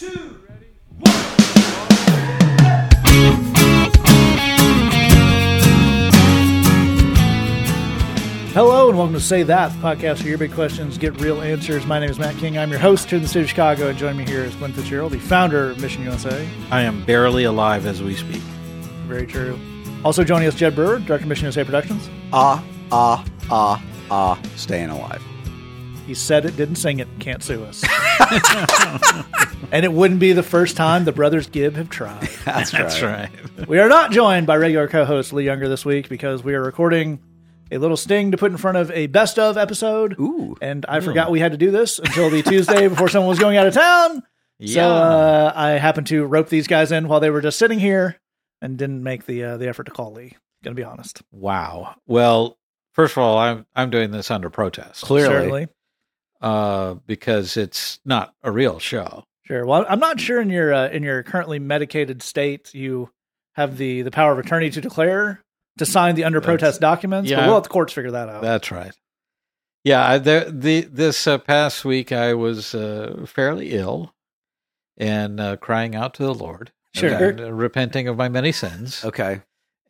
two, Hello and welcome to Say That, the podcast where your big questions get real answers. My name is Matt King. I'm your host here in the city of Chicago, and joining me here is Glenn Fitzgerald, the founder of Mission USA. I am barely alive as we speak. Very true. Also joining us, Jed Brewer, director of Mission USA Productions. Ah, ah, ah, ah, staying alive. He said it, didn't sing it, can't sue us. and it wouldn't be the first time the brothers Gibb have tried. That's, That's right. right. We are not joined by regular co-host Lee Younger this week because we are recording a little sting to put in front of a best of episode. Ooh. And I forgot we had to do this until the Tuesday before someone was going out of town. So Yeah. uh, I happened to rope these guys in while they were just sitting here and didn't make the uh, the effort to call Lee. Gonna be honest. Wow. Well, first of all, I'm I'm doing this under protest Clearly. Certainly. Uh, because it's not a real show. Sure. Well, I'm not sure in your uh, in your currently medicated state you have the the power of attorney to declare to sign the under protest documents. But yeah. we'll let the courts figure that out. That's right. Yeah. I, the, the this uh, past week I was uh, fairly ill and uh, crying out to the Lord, Sure. and, uh, repenting of my many sins, Okay.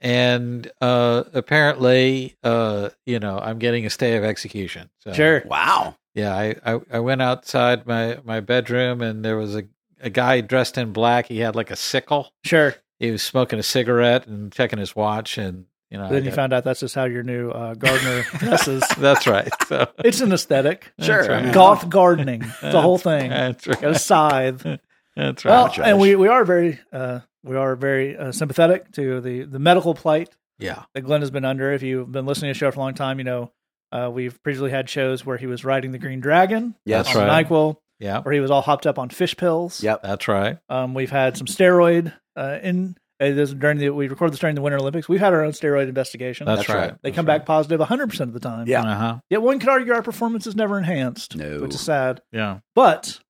and uh, apparently, uh, you know, I'm getting a stay of execution. So, Sure. Wow. Yeah, I, I, I went outside my, my bedroom and there was a, a guy dressed in black. He had like a sickle. Sure. He was smoking a cigarette and checking his watch and you know I then you got- found out that's just how your new uh, gardener dresses. That's right. So It's an aesthetic. Sure. right. Goth gardening. It's the whole thing. That's right. Got a scythe. That's Well, right. Judge. and we, we are very uh, we are very uh, sympathetic to the the medical plight yeah. that Glenn has been under. If you've been listening to the show for a long time, you know uh, we've previously had shows where he was riding the Green Dragon Yes. That's on right. Nyquil, Yeah. where he was all hopped up on fish pills. Yep. That's right. Um, we've had some steroid uh, in. Uh, this during the we recorded this during the Winter Olympics. We've had our own steroid investigation. That's, That's right. right. they That's come right. back positive 100 percent of the time. Yeah. Uh huh. Yet one could argue our performance is never enhanced, No. which is sad. Yeah. But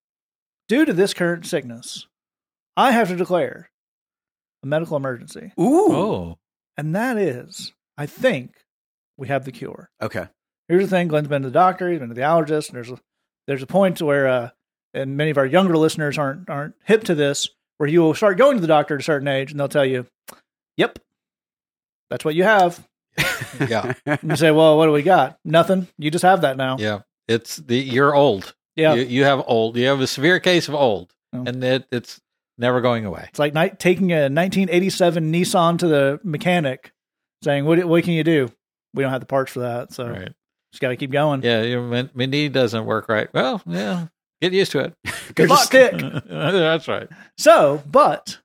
due to this current sickness, I have to declare a medical emergency. Ooh. Oh. And that is, I think we have the cure. Okay. Here's the thing Glenn's been to the doctor, he's been to the allergist, and there's a, there's a point where, uh, and many of our younger listeners aren't, aren't hip to this, where you will start going to the doctor at a certain age and they'll tell you, yep, that's what you have. Yeah. And you say, well, what do we got? Nothing. You just have that now. Yeah. It's the you're old. Yeah. You, you have old. You have a severe case of old, Oh. and it, it's never going away. It's like night, taking a 1987 Nissan to the mechanic, saying, "What what can you do? We don't have the parts for that, so Right. Just got to keep going." Yeah. Your my, knee doesn't work right. Well, yeah. Get used to it. Here's a stick. That's right. So, but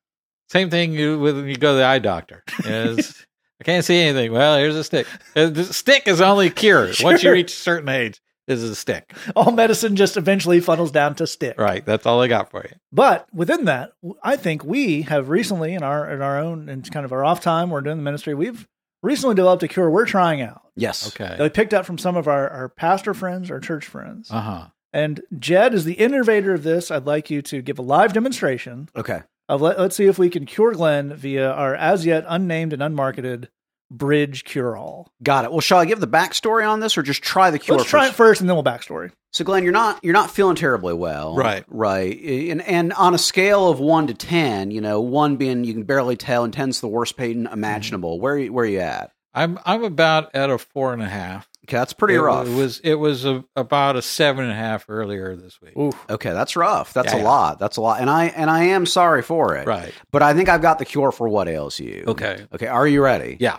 Same thing you, with when you go to the eye doctor. Is I can't see anything. Well, here's a stick. Uh, The stick is only cure once you reach a certain age. This is a stick. all medicine just eventually funnels down to stick. Right. That's all I got for you. But within that, I think we have recently, in our in our own and kind of our off time, we're doing the ministry. We've recently developed a cure we're trying out Yes. Okay. that we picked up from some of our our pastor friends, our church friends. Uh huh. And Jed is the innovator of this. I'd like you to give a live demonstration Okay. of let, let's see if we can cure Glenn via our as yet unnamed and unmarketed bridge cure all. Got it. Well, shall I give the backstory on this or just try the cure Let's try it first? first and then we'll backstory. So, Glenn, you're not you're not feeling terribly well, Right. Right, and and on a scale of one to ten, you know, one being you can barely tell, and ten's the worst pain imaginable. Mm-hmm. Where you- where you at? I'm I'm about at a four and a half. Okay, that's pretty it, rough. It was it was a, about a seven and a half earlier this week. Ooh. okay, that's rough. That's Yeah, a yeah. lot. That's a lot, and I and I am sorry for it. Right. But I think I've got the cure for what ails you. Okay. Okay. Are you ready? Yeah.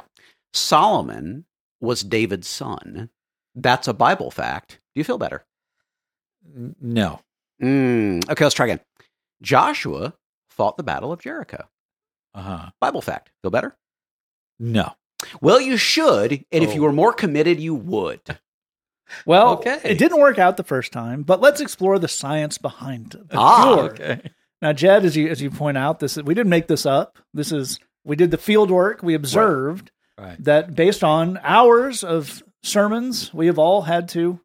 Solomon was David's son. That's a Bible fact. Do you feel better? No. Mm, okay, let's try again. Joshua fought the Battle of Jericho. Uh huh. Bible fact. Feel better? No. Well, you should, and if Oh. you were more committed, you would. Well, Okay. it didn't work out the first time, but let's explore the science behind it. The Ah, cure. Okay. Now, Jed, as you as you point out, this is, we didn't make this up. This is we did the field work. We observed Right. that based on hours of sermons, we have all had to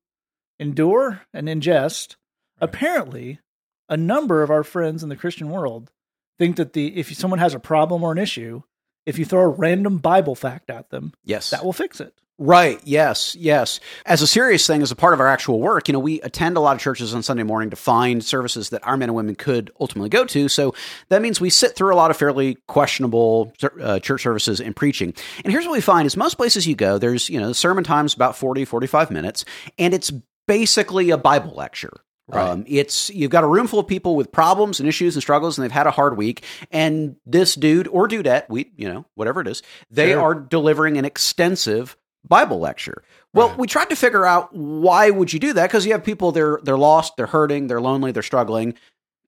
endure and ingest. Right. Apparently, a number of our friends in the Christian world think that the if someone has a problem or an issue, if you throw a random Bible fact at them, yes. that will fix it. Right. Yes. Yes. As a serious thing, as a part of our actual work, you know, we attend a lot of churches on Sunday morning to find services that our men and women could ultimately go to. So that means we sit through a lot of fairly questionable uh, church services and preaching. And here's what we find is most places you go, there's, you know, sermon time's about 40, 45 minutes, and it's basically a Bible lecture. Right. Um, it's you've got a room full of people with problems and issues and struggles, and they've had a hard week. And this dude or dudette, we you know whatever it is, they Sure. are delivering an extensive Bible lecture. Well, Right. we tried to figure out why would you do that because you have people they're they're lost, they're hurting, they're lonely, they're struggling.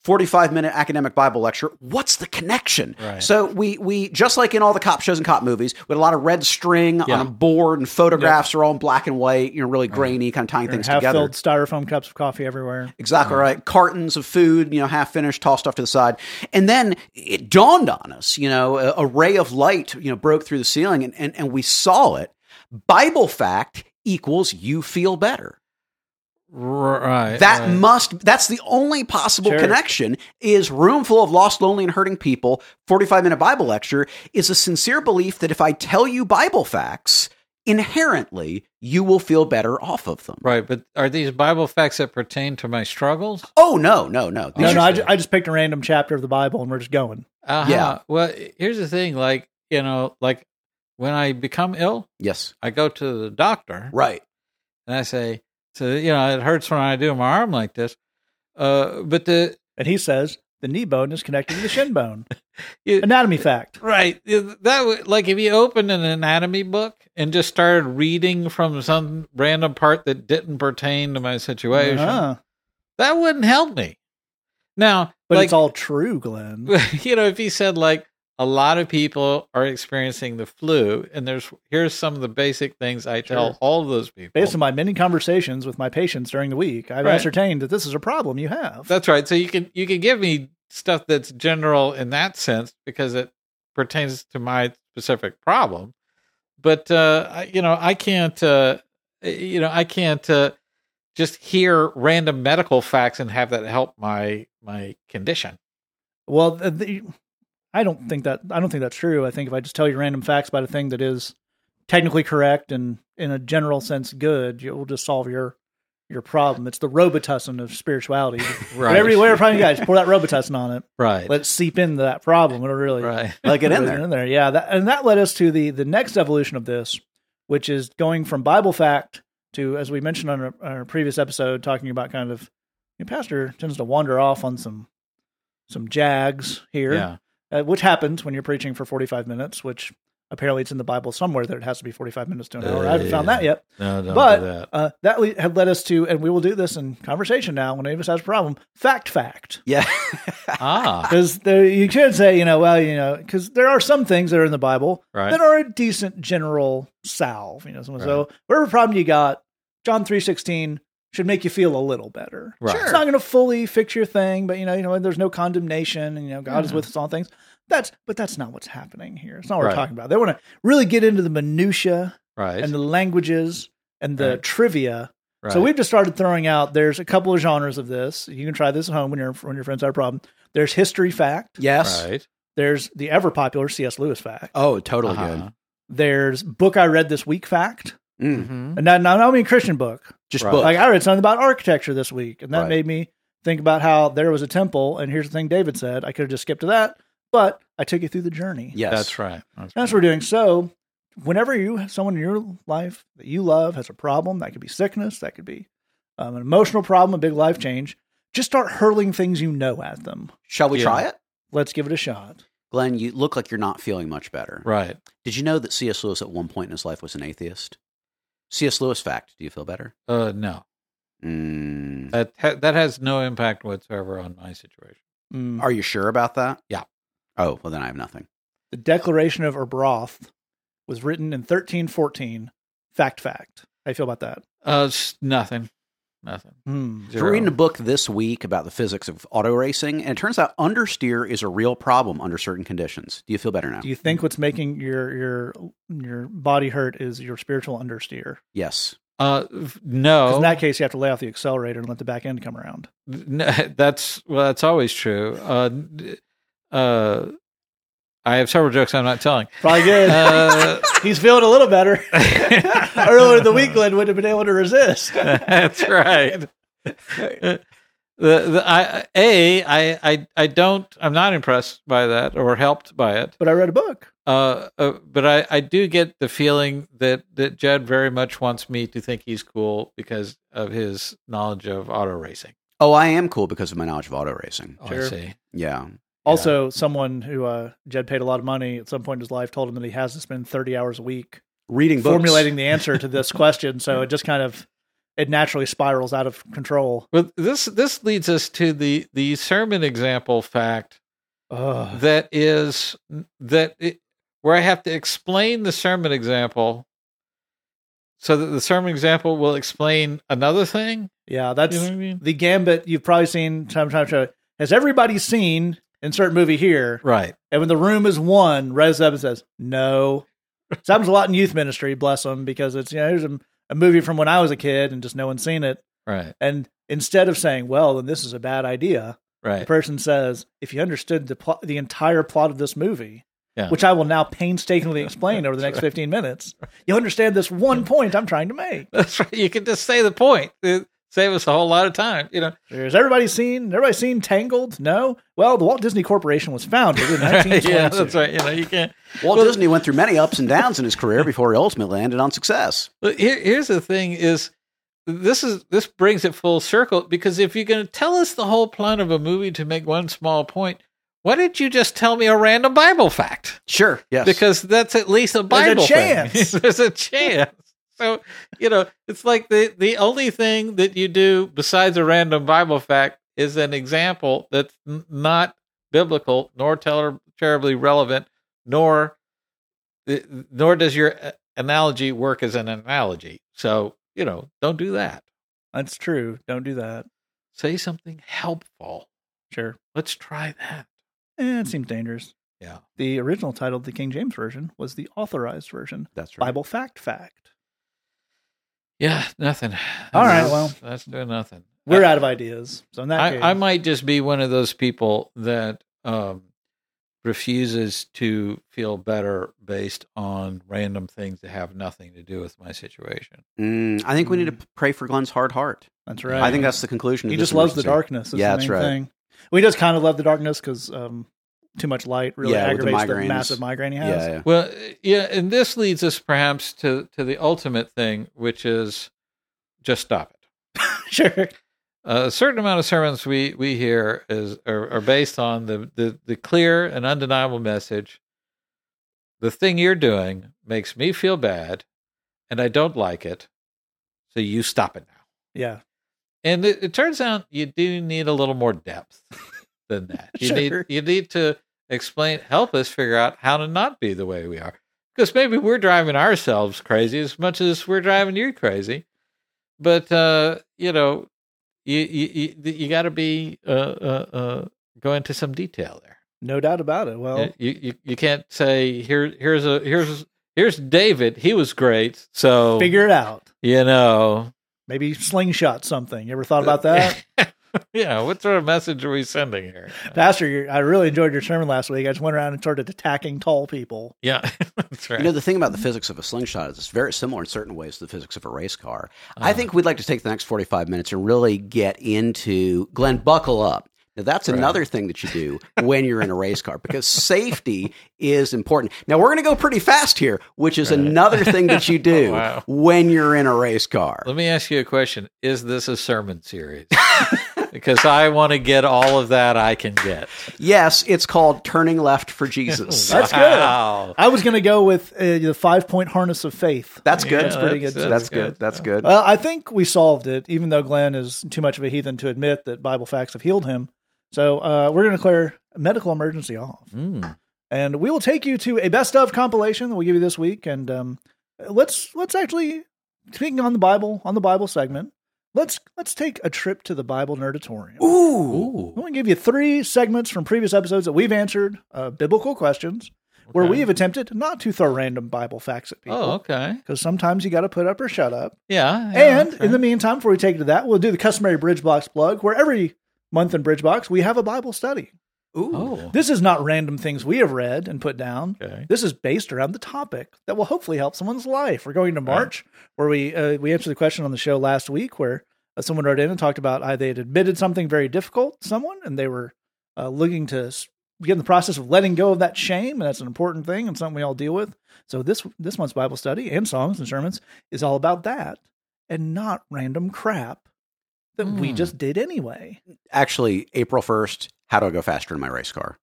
45 minute academic Bible lecture. What's the connection? Right. So we we just like in all the cop shows and cop movies, we had a lot of red string Yeah. on a board and photographs are all in black and white, you know, really grainy, kind of tying things half together. filled styrofoam cups of coffee everywhere. Exactly right. Cartons of food, you know, half finished, tossed off to the side. And then it dawned on us, you know, a, a ray of light, you know, broke through the ceiling and, and, and we saw it. Bible fact equals you feel better. Right. That right. must, that's the only possible Sure. connection is room full of lost, lonely, and hurting people. 45 minute Bible lecture is a sincere belief that if I tell you Bible facts, inherently you will feel better off of them. Right, but are these Bible facts that pertain to my struggles? Oh, no, no, no. These No, no, I, ju- I just picked a random chapter of the Bible and we're just going. Uh-huh. Yeah. Well, here's the thing. Like, you know, like when I become ill, yes. I go to the doctor Right. and I say, so, you know, it hurts when I do my arm like this. Uh, but the, And he says the knee bone is connected to the shin bone. you, Anatomy fact. right. That would, like if you opened an anatomy book and just started reading from some random part that didn't pertain to my situation, Uh-huh. that wouldn't help me. Now, But like, it's all true, Glenn. you know, if he said like a lot of people are experiencing the flu, and there's here's some of the basic things I tell Sure. all of those people. Based on my many conversations with my patients during the week, I've Right. ascertained that this is a problem you have. That's right. So you can you can give me stuff that's general in that sense because it pertains to my specific problem. But uh, you know, I can't. Uh, you know, I can't uh, just hear random medical facts and have that help my my condition. Well, the, the, I don't think that I don't think that's true. I think if I just tell you random facts about a thing that is technically correct and in a general sense good, it will just solve your your problem. It's the Robitussin of spirituality. Whatever you whatever problem you got, pour that Robitussin on it. Right. Let it seep into that problem. It'll really right. Let get in there. In there, yeah. That, and that led us to the the next evolution of this, which is going from Bible fact to, as we mentioned on our, our previous episode, talking about kind of, your pastor tends to wander off on some some jags here, Yeah. Uh, which happens when you're preaching for 45 minutes. Which apparently it's in the Bible somewhere that it has to be 45 minutes to an hour. I haven't found that yet. No, but that. uh, that le- had led us to, and we will do this in conversation now when any of us has a problem. Fact, fact. Yeah. Ah, Because you could say, you know, well, you know, because there are some things that are in the Bible Right. that are a decent general salve. You know, so, so whatever problem you got, John three sixteen should make you feel a little better. Right. It's not going to fully fix your thing, but you know, you know, there's no condemnation, and you know, God is Mhm. with us all things. That's, but that's not what's happening here. It's not what Right. we're talking about. They want to really get into the minutia right. and the languages and the Right. trivia. right. So we've just started throwing out. There's a couple of genres of this. You can try this at home when your when your friends have a problem. There's history fact. yes. right. There's the ever popular C.S. Lewis fact. Oh, totally Uh-huh. There's book I read this week fact, good. Mm. Mhm. and not not only a Christian book. Just Right. book. Like I read something about architecture this week, and that Right. made me think about how there was a temple. And here's the thing David said. I could have just skipped to that, but I took you through the journey. yes. That's right. That's That's what we're doing. So, whenever you someone in your life that you love has a problem, that could be sickness, that could be um, an emotional problem, a big life change. Just start hurling things you know at them. Shall we Yeah. try it? Let's give it a shot. Glenn, you look like you're not feeling much better. right. Did you know that C.S. Lewis at one point in his life was an atheist? C.S. Lewis fact. Do you feel better? Uh, no, Mm. that ha- that has no impact whatsoever on my situation. Mm. Are you sure about that? Yeah. Oh, well, then I have nothing. The Declaration of Arbroath was written in 1314. Fact, fact. How you feel about that? Uh, s- nothing, nothing. Hmm. So we're reading a book this week about the physics of auto racing, and it turns out understeer is a real problem under certain conditions. Do you feel better now? Do you think what's making your your your body hurt is your spiritual understeer? yes. Uh, no, in that case, you have to lay off the accelerator and let the back end come around. No, that's well, that's always true. Uh, uh, I have several jokes I'm not telling. Probably good. Uh, He's feeling a little better. Earlier in the week, Glenn wouldn't have been able to resist. That's right. the, the, I, a, I, I, I don't, I'm not impressed by that or helped by it. But I read a book. Uh, uh, but I, I do get the feeling that, that Jed very much wants me to think he's cool because of his knowledge of auto racing. Oh, I am cool because of my knowledge of auto racing. Oh, Sure. I see. Yeah. Also, someone who uh, Jed paid a lot of money at some point in his life told him that he has to spend 30 hours a week Reading books. formulating the answer to this question. So it just kind of it naturally spirals out of control. Well, this this leads us to the the sermon example fact Ugh. that is that it, where I have to explain the sermon example, so that the sermon example will explain another thing. Yeah, that's You know I mean? the gambit you've probably seen time time show. Has everybody seen insert movie here? Right. And when the room is one, Res up and says no. This happens a lot in youth ministry, bless them, because it's you know here's a, a movie from when I was a kid and just no one's seen it. Right. And instead of saying, "Well, then this is a bad idea," right. the person says, "If you understood the plot, the entire plot of this movie, Yeah. which I will now painstakingly explain over the next fifteen minutes, you'll understand this one point I'm trying to make." That's right. You can just say the point. It save us a whole lot of time. You know. Has everybody seen? Everybody seen Tangled? No. Well, the Walt Disney Corporation was founded in yeah, that's right. You know, you can't. Walt Well- Disney went through many ups and downs in his career before he ultimately landed on success. But here, here's the thing: is this is this brings it full circle because if you're going to tell us the whole plot of a movie to make one small point, why didn't you just tell me a random Bible fact? Sure. Yes. Because that's at least a There's a Bible thing. chance. There's a chance. So you know, it's like the the only thing that you do besides a random Bible fact is an example that's n- not biblical nor ter- terribly relevant, nor nor does your uh, analogy work as an analogy. So you know, don't do that. That's true. Don't do that. Say something helpful. Sure. Let's try that. Eh, it seems dangerous. Yeah. The original title of the King James Version was the authorized version, That's right. Bible Fact Fact. Yeah, nothing. All right, That's- well. that's doing nothing. We're Uh, out of ideas. So in that case, I, I might just be one of those people that um, refuses to feel better based on random things that have nothing to do with my situation. Mm, I think we need to pray for Glenn's hard heart. that's right. I think that's the conclusion. he of just loves the darkness. That's Yeah, the that's right. thing. Well, he does kind of love the darkness because um, too much light really Yeah, with the aggravates the, massive migraine he has. Yeah, yeah. Well, yeah, and this leads us perhaps to to the ultimate thing, which is just stop it. sure. a certain amount of sermons we we hear is are, are based on the, the the clear and undeniable message. The thing you're doing makes me feel bad, and I don't like it. So you stop it now. Yeah. And it, it turns out you do need a little more depth than that. You Sure. need you need to explain, help us figure out how to not be the way we are. Because maybe we're driving ourselves crazy as much as we're driving you crazy. But uh, you know, you you you, you got to be uh, uh, uh, go into some detail there. No doubt about it. Well, you, you you can't say here here's a here's here's David. He was great. So figure it out. you know Maybe slingshot something. You ever thought about that? yeah, what sort of message are we sending here? Pastor, you're, I really enjoyed your sermon last week. I just went around and started attacking tall people. Yeah, that's right. You know, the thing about the physics of a slingshot is it's very similar in certain ways to the physics of a race car. I uh-huh. think we'd like to take the next 45 minutes and really get into Glenn, buckle up. Now, that's Right. another thing that you do when you're in a race car because safety is important. Now, we're going to go pretty fast here, which is Right. another thing that you do Oh, wow. when you're in a race car. Let me ask you a question: Is this a sermon series? Because I want to get all of that I can get. Yes, it's called Turning Left for Jesus. That's good. Wow. I was going to go with uh, the five point harness of faith. That's good. Yeah, That's pretty that's- good. That's that's good. good. That's good. Well, I think we solved it, even though Glenn is too much of a heathen to admit that Bible facts have healed him. So uh, we're going to declare medical emergency off. Mm. and we will take you to a best of compilation that we'll give you this week. And um, let's let's actually speaking on the Bible on the Bible segment. Let's let's take a trip to the Bible Nerdatorium. Ooh. Ooh. I'm going to give you three segments from previous episodes that we've answered uh, biblical questions, where we have attempted not to throw random Bible facts at people. Oh, okay. Because sometimes you got to put up or shut up. Yeah. yeah, and okay. in the meantime, before we take you to that, we'll do the customary Bridge Box plug, where every month in Bridge Box we have a Bible study. Ooh. Oh, This is not random things we have read and put down. okay. This is based around the topic that will hopefully help someone's life. We're going to March, where we uh, we answered the question on the show last week, where uh, someone wrote in and talked about how they had admitted something very difficult to someone, and they were uh, looking to s- begin the process of letting go of that shame, and that's an important thing and something we all deal with. So this this month's Bible study and songs and sermons is all about that, and not random crap that we Hmm. just did anyway. Actually, April 1st, how do I go faster in my race car?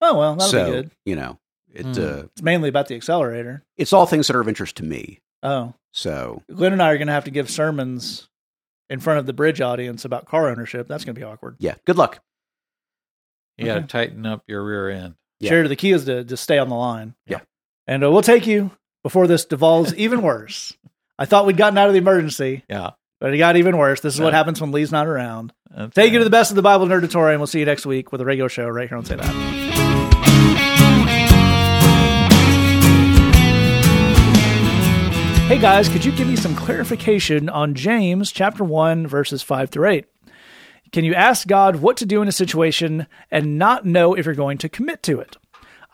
Oh well, that'll so, be good. you know, it, Hmm. uh, It's mainly about the accelerator. it's all things that are of interest to me. Oh, So, Glenn and I are going to have to give sermons in front of the bridge audience about car ownership. That's going to be awkward. yeah, good luck. You got to tighten up your rear end. Yeah. Sure, the key is to just stay on the line. Yeah. And uh, we'll take you before this devolves even worse. I thought we'd gotten out of the emergency, Yeah. But it got even worse. This is what happens when Lee's not around. That's Take you to the best of the Bible Nerdatorium. We'll see you next week with a regular show right here on Say That. Hey guys, could you give me some clarification on James chapter 1 verses 5 through 8? Can you ask God what to do in a situation and not know if you're going to commit to it?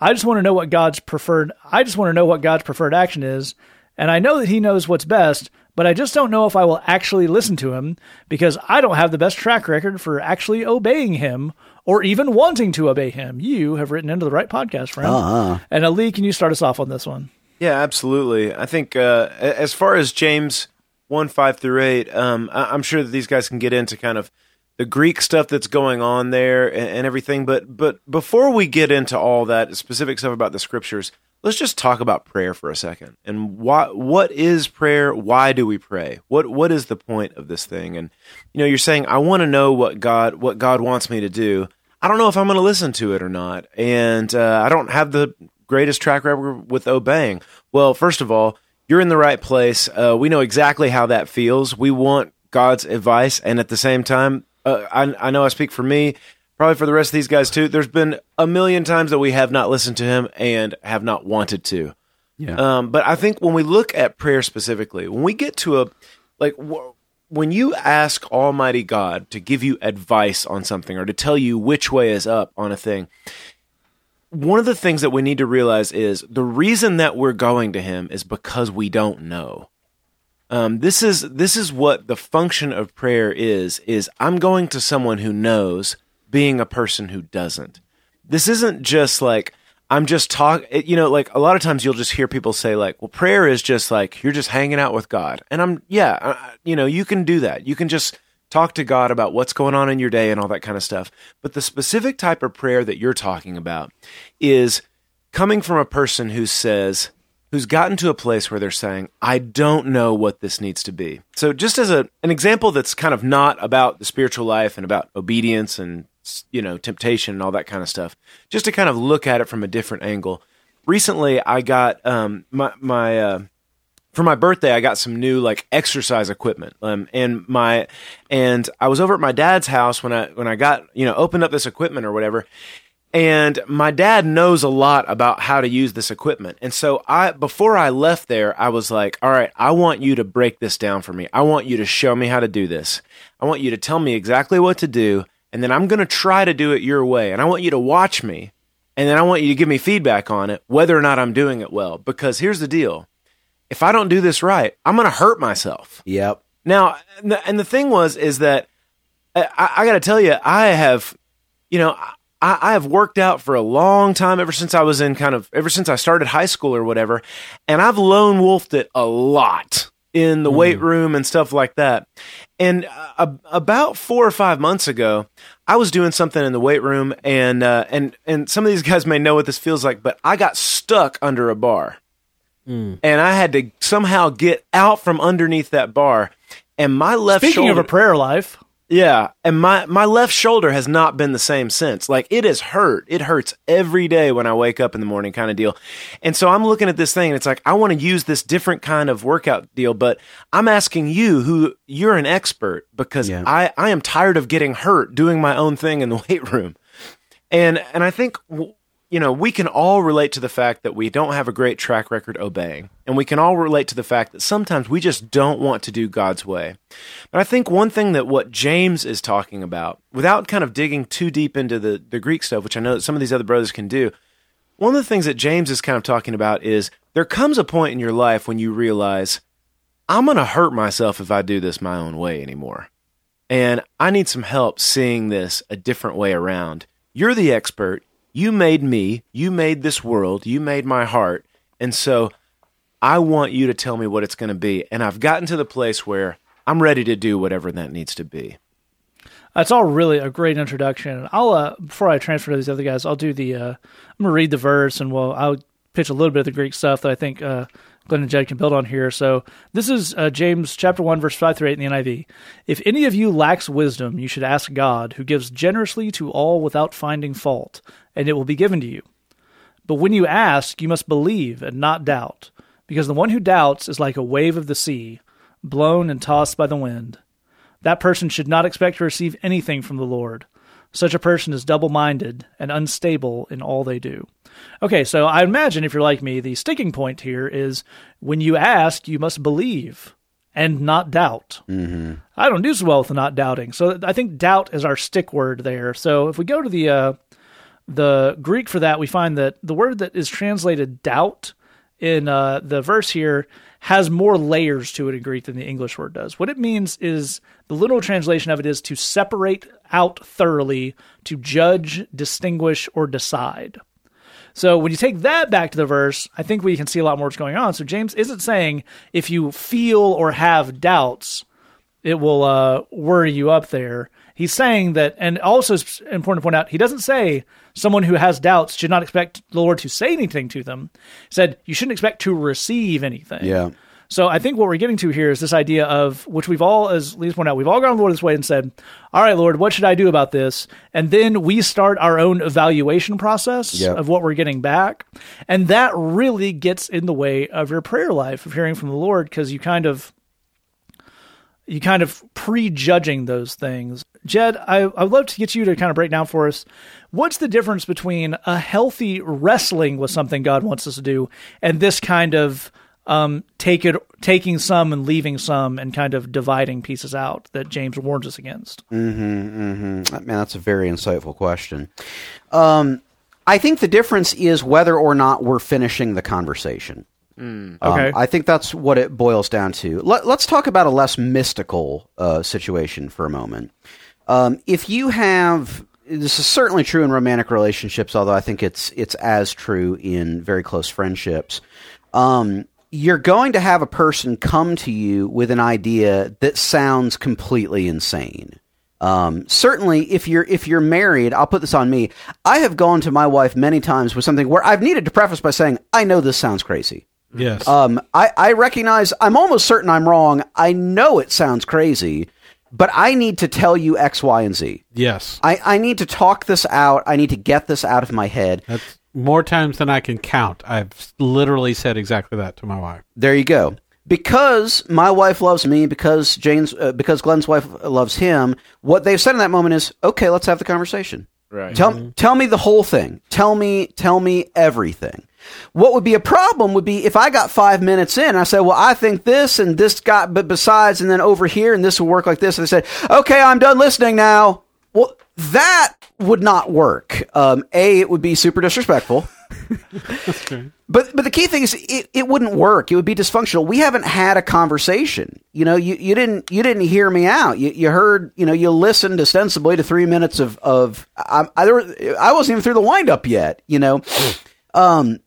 I just want to know what God's preferred I just want to know what God's preferred action is, and I know that he knows what's best, but I just don't know if I will actually listen to him because I don't have the best track record for actually obeying him or even wanting to obey him. You have written into the right podcast, friend. Uh-huh. And Lee, can you start us off on this one? Yeah, absolutely. I think uh, as far as James one five through eight, um, I- I'm sure that these guys can get into kind of the Greek stuff that's going on there and, and everything. But but before we get into all that specific stuff about the scriptures, let's just talk about prayer for a second and why what is prayer? Why do we pray? What what is the point of this thing? And you know, you're saying I want to know what God what God wants me to do. I don't know if I'm going to listen to it or not, and uh, I don't have the greatest track record with obeying. Well, first of all, you're in the right place. Uh, we know exactly how that feels. We want God's advice, and at the same time, uh, I, I know I speak for me, probably for the rest of these guys too. There's been a million times that we have not listened to Him and have not wanted to. Yeah. Um, but I think when we look at prayer specifically, when we get to a like wh- when you ask Almighty God to give you advice on something or to tell you which way is up on a thing, one of the things that we need to realize is the reason that we're going to Him is because we don't know. Um, this is this is what the function of prayer is. Is I'm going to someone who knows, being a person who doesn't. This isn't just like I'm just talk. it- You know, like a lot of times you'll just hear people say like, "Well, prayer is just like you're just hanging out with God," and I'm yeah, uh, you know, you can do that. You can just talk to God about what's going on in your day and all that kind of stuff. But the specific type of prayer that you're talking about is coming from a person who says, who's gotten to a place where they're saying, I don't know what this needs to be. So, just as a, an example that's kind of not about the spiritual life and about obedience and, you know, temptation and all that kind of stuff, just to kind of look at it from a different angle. Recently, I got um, my, my, uh, for my birthday, I got some new like exercise equipment. Um, and my, and I was over at my dad's house when I, when I got, you know, opened up this equipment or whatever. And my dad knows a lot about how to use this equipment. And so I, before I left there, I was like, all right, I want you to break this down for me. I want you to show me how to do this. I want you to tell me exactly what to do. And then I'm going to try to do it your way. And I want you to watch me. And then I want you to give me feedback on it, whether or not I'm doing it well. Because here's the deal if I don't do this right, I'm going to hurt myself. Yep. Now, and the, and the thing was, is that uh, I, I got to tell you, I have, you know, I, I have worked out for a long time ever since I was in kind of, ever since I started high school or whatever. And I've lone wolfed it a lot in the weight room and stuff like that. And uh, about four or five months ago, I was doing something in the weight room, and uh, and and some of these guys may know what this feels like, but I got stuck under a bar and I had to somehow get out from underneath that bar. And my left Speaking shoulder, of a prayer life, yeah, and my my left shoulder has not been the same since. Like it has hurt. It hurts every day when I wake up in the morning, kind of deal. And so I'm looking at this thing, and it's like I want to use this different kind of workout deal, but I'm asking you, who you're an expert, because Yeah. I I am tired of getting hurt doing my own thing in the weight room. And and I think w- you know, we can all relate to the fact that we don't have a great track record obeying. And we can all relate to the fact that sometimes we just don't want to do God's way. But I think one thing that what James is talking about, without kind of digging too deep into the, the Greek stuff, which I know that some of these other brothers can do, one of the things that James is kind of talking about is there comes a point in your life when you realize, I'm going to hurt myself if I do this my own way anymore. And I need some help seeing this a different way around. You're the expert you made me, you made this world, you made my heart. And so I want you to tell me what it's going to be. And I've gotten to the place where I'm ready to do whatever that needs to be. That's all really a great introduction. I'll uh, before I transfer to these other guys, I'll do the. Uh, I'm gonna read the verse, and we'll I'll pitch a little bit of the Greek stuff that I think uh, Glenn and Jed can build on here. So this is uh, James chapter one, verse five through eight in the NIV. If any of you lacks wisdom, you should ask God, who gives generously to all without finding fault, and it will be given to you. But when you ask, you must believe and not doubt, because the one who doubts is like a wave of the sea, blown and tossed by the wind. That person should not expect to receive anything from the Lord. Such a person is double minded and unstable in all they do. Okay, so I imagine if you're like me, the sticking point here is when you ask, you must believe and not doubt. Mm-hmm. I don't do so well with not doubting. So I think doubt is our stick word there. So if we go to the uh, the Greek for that, we find that the word that is translated doubt in uh, the verse here has more layers to it in Greek than the English word does. What it means is the literal translation of it is to separate out thoroughly, to judge, distinguish, or decide. So when you take that back to the verse, I think we can see a lot more what's going on. So James isn't saying if you feel or have doubts, it will uh, worry you up there. He's saying that, and also it's important to point out, he doesn't say someone who has doubts should not expect the Lord to say anything to them. He said you shouldn't expect to receive anything. Yeah. So I think what we're getting to here is this idea of which we've all, as Lee's pointed out, we've all gone Lord this way and said, "All right, Lord, what should I do about this?" And then we start our own evaluation process Yep. of what we're getting back, and that really gets in the way of your prayer life of hearing from the Lord because you kind of you kind of prejudging those things. Jed, I, I'd love to get you to kind of break down for us what's the difference between a healthy wrestling with something God wants us to do and this kind of um, take it, taking some and leaving some, and kind of dividing pieces out that James warns us against. Mm-hmm, mm-hmm. Man, that's a very insightful question. Um, I think the difference is whether or not we're finishing the conversation. Um, Okay. I think that's what it boils down to. Let, us talk about a less mystical uh, situation for a moment. Um, if you have, this is certainly true in romantic relationships, although I think it's it's as true in very close friendships. Um, you're going to have a person come to you with an idea that sounds completely insane. Um, certainly, if you're if you're married, I'll put this on me. I have gone to my wife many times with something where I've needed to preface by saying, "I know this sounds crazy." Yes. Um, I, I recognize I'm almost certain I'm wrong. I know it sounds crazy, but I need to tell you X, Y, and Z. yes. I, I need to talk this out. I need to get this out of my head. That's more times than I can count. I've literally said exactly that to my wife. There you go. Because my wife loves me, because Jane's, uh, because Glenn's wife loves him. What they've said in that moment is, okay, let's have the conversation. Right. Tell tell me the whole thing. Tell me tell me everything. What would be a problem would be if I got five minutes in, I said, "Well, I think this and this got, but besides, and then over here, and this will work like this." And they said, "Okay, I'm done listening now." Well, that would not work. Um, a, it would be super disrespectful. But but the key thing is it, it wouldn't work. It would be dysfunctional. We haven't had a conversation. You know, you, you didn't you didn't hear me out. You, you heard you know you listened ostensibly to three minutes of of I, I, there I wasn't even through the windup yet. You know, um,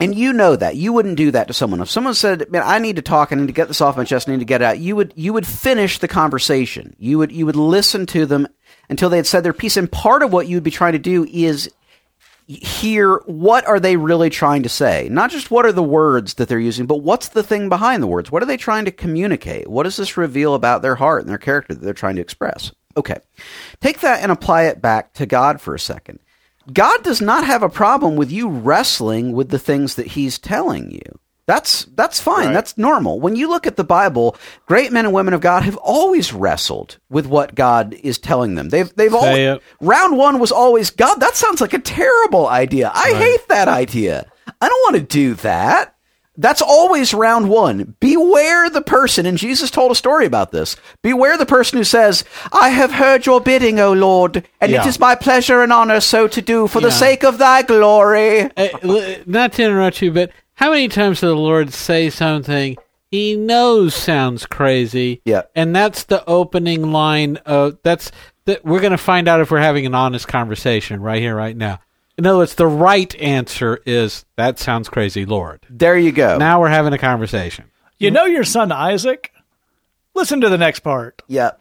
and you know that you wouldn't do that to someone. If someone said, "Man, I need to talk. I need to get this off my chest. I need to get it out," you would you would finish the conversation. You would you would listen to them until they had said their piece. And part of what you would be trying to do is hear what are they really trying to say. Not just what are the words that they're using but what's the thing behind the words? What are they trying to communicate? What does this reveal about their heart and their character that they're trying to express? Okay. Take that and apply it back to god for a second. God does not have a problem with you wrestling with the things that he's telling you That's that's fine. Right. That's normal. When you look at the Bible, great men and women of God have always wrestled with what God is telling them. They've they've all round one was always God. That sounds like a terrible idea. I hate that idea. I don't want to do that. That's always round one. Beware the person, and Jesus told a story about this. Beware the person who says, I have heard your bidding, O Lord, and it Yeah. is my pleasure and honor so to do for the sake of thy glory. Uh, not to interrupt you, but how many times does the Lord say something he knows sounds crazy? Yeah. and that's the opening line of that's that we're going to find out if we're having an honest conversation right here, right now. In other words, the right answer is that sounds crazy, Lord. There you go. Now we're having a conversation. You know your son Isaac? Listen to the next part. Yeah.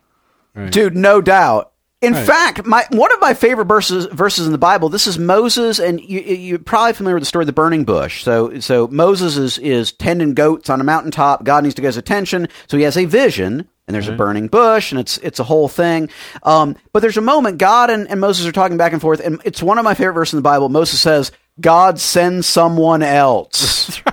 Right. Dude, no doubt. In Right. fact, my one of my favorite verses verses in the Bible. This is Moses, and you, you're probably familiar with the story of the burning bush. So, so Moses is is tending goats on a mountaintop. God needs to get his attention, so he has a vision, and there's a burning bush, and it's it's a whole thing. Um, but there's a moment God and, and Moses are talking back and forth, and it's one of my favorite verses in the Bible. Moses says, "God send someone else."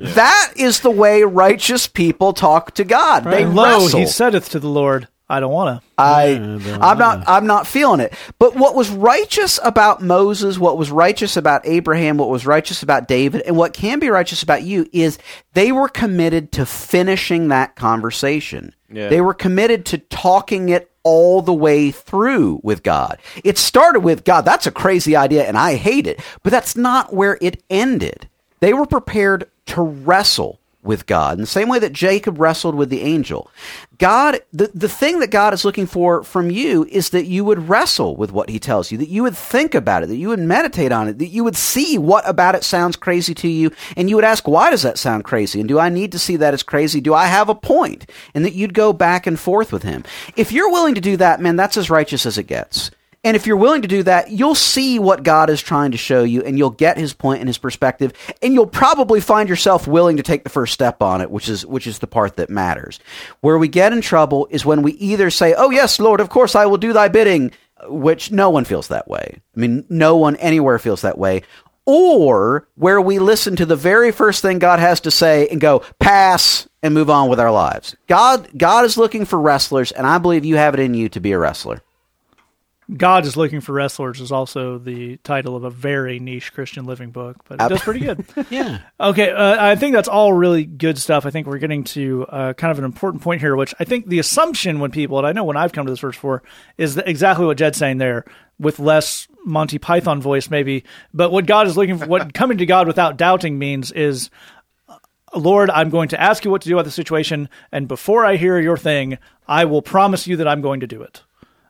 That is the way righteous people talk to God. They And lo, wrestle. he saith to the Lord, I don't want to. I don't I'm not I'm not feeling it. But what was righteous about Moses, what was righteous about Abraham, what was righteous about David, and what can be righteous about you is they were committed to finishing that conversation. Yeah. They were committed to talking it all the way through with God. It started with God, that's a crazy idea and I hate it. But that's not where it ended. They were prepared to wrestle with God in the same way that Jacob wrestled with the angel. God, the, the thing that God is looking for from you is that you would wrestle with what he tells you, that you would think about it, that you would meditate on it, that you would see what about it sounds crazy to you, and you would ask, why does that sound crazy? And do I need to see that as crazy? Do I have a point? And that you'd go back and forth with him. If you're willing to do that, man, that's as righteous as it gets. And if you're willing to do that, you'll see what God is trying to show you and you'll get his point and his perspective and you'll probably find yourself willing to take the first step on it, which is which is the part that matters. Where we get in trouble is when we either say, "Oh yes, Lord, of course I will do thy bidding," which no one feels that way. I mean, no one anywhere feels that way. Or where we listen to the very first thing God has to say and go, "Pass," and move on with our lives. God God is looking for wrestlers and I believe you have it in you to be a wrestler. God is looking for wrestlers is also the title of a very niche Christian living book, but it does pretty good. Yeah. Okay, uh, I think that's all really good stuff. I think we're getting to uh, kind of an important point here, which I think the assumption when people, and I know when I've come to this verse for, is that exactly what Jed's saying there, with less Monty Python voice maybe. But what God is looking for, what coming to God without doubting means is, Lord, I'm going to ask you what to do about the situation, and before I hear your thing, I will promise you that I'm going to do it.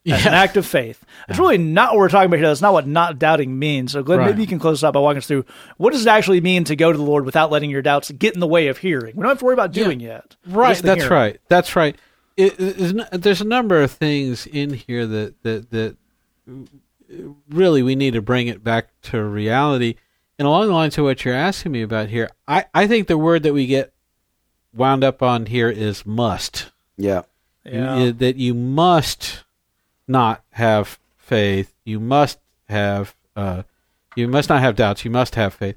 As an act of faith. It's really not what we're talking about here. That's not what not doubting means. So, Glenn, Right. maybe you can close us out by walking us through what does it actually mean to go to the Lord without letting your doubts get in the way of hearing. We don't have to worry about doing yet. Right. That's hearing. right. That's right. It, it- there's, there's a number of things in here that, that that really we need to bring it back to reality. And along the lines of what you're asking me about here, I, I think the word that we get wound up on here is must. Yeah. Yeah. You- that you must not have faith. You must have uh, you must not have doubts. You must have faith.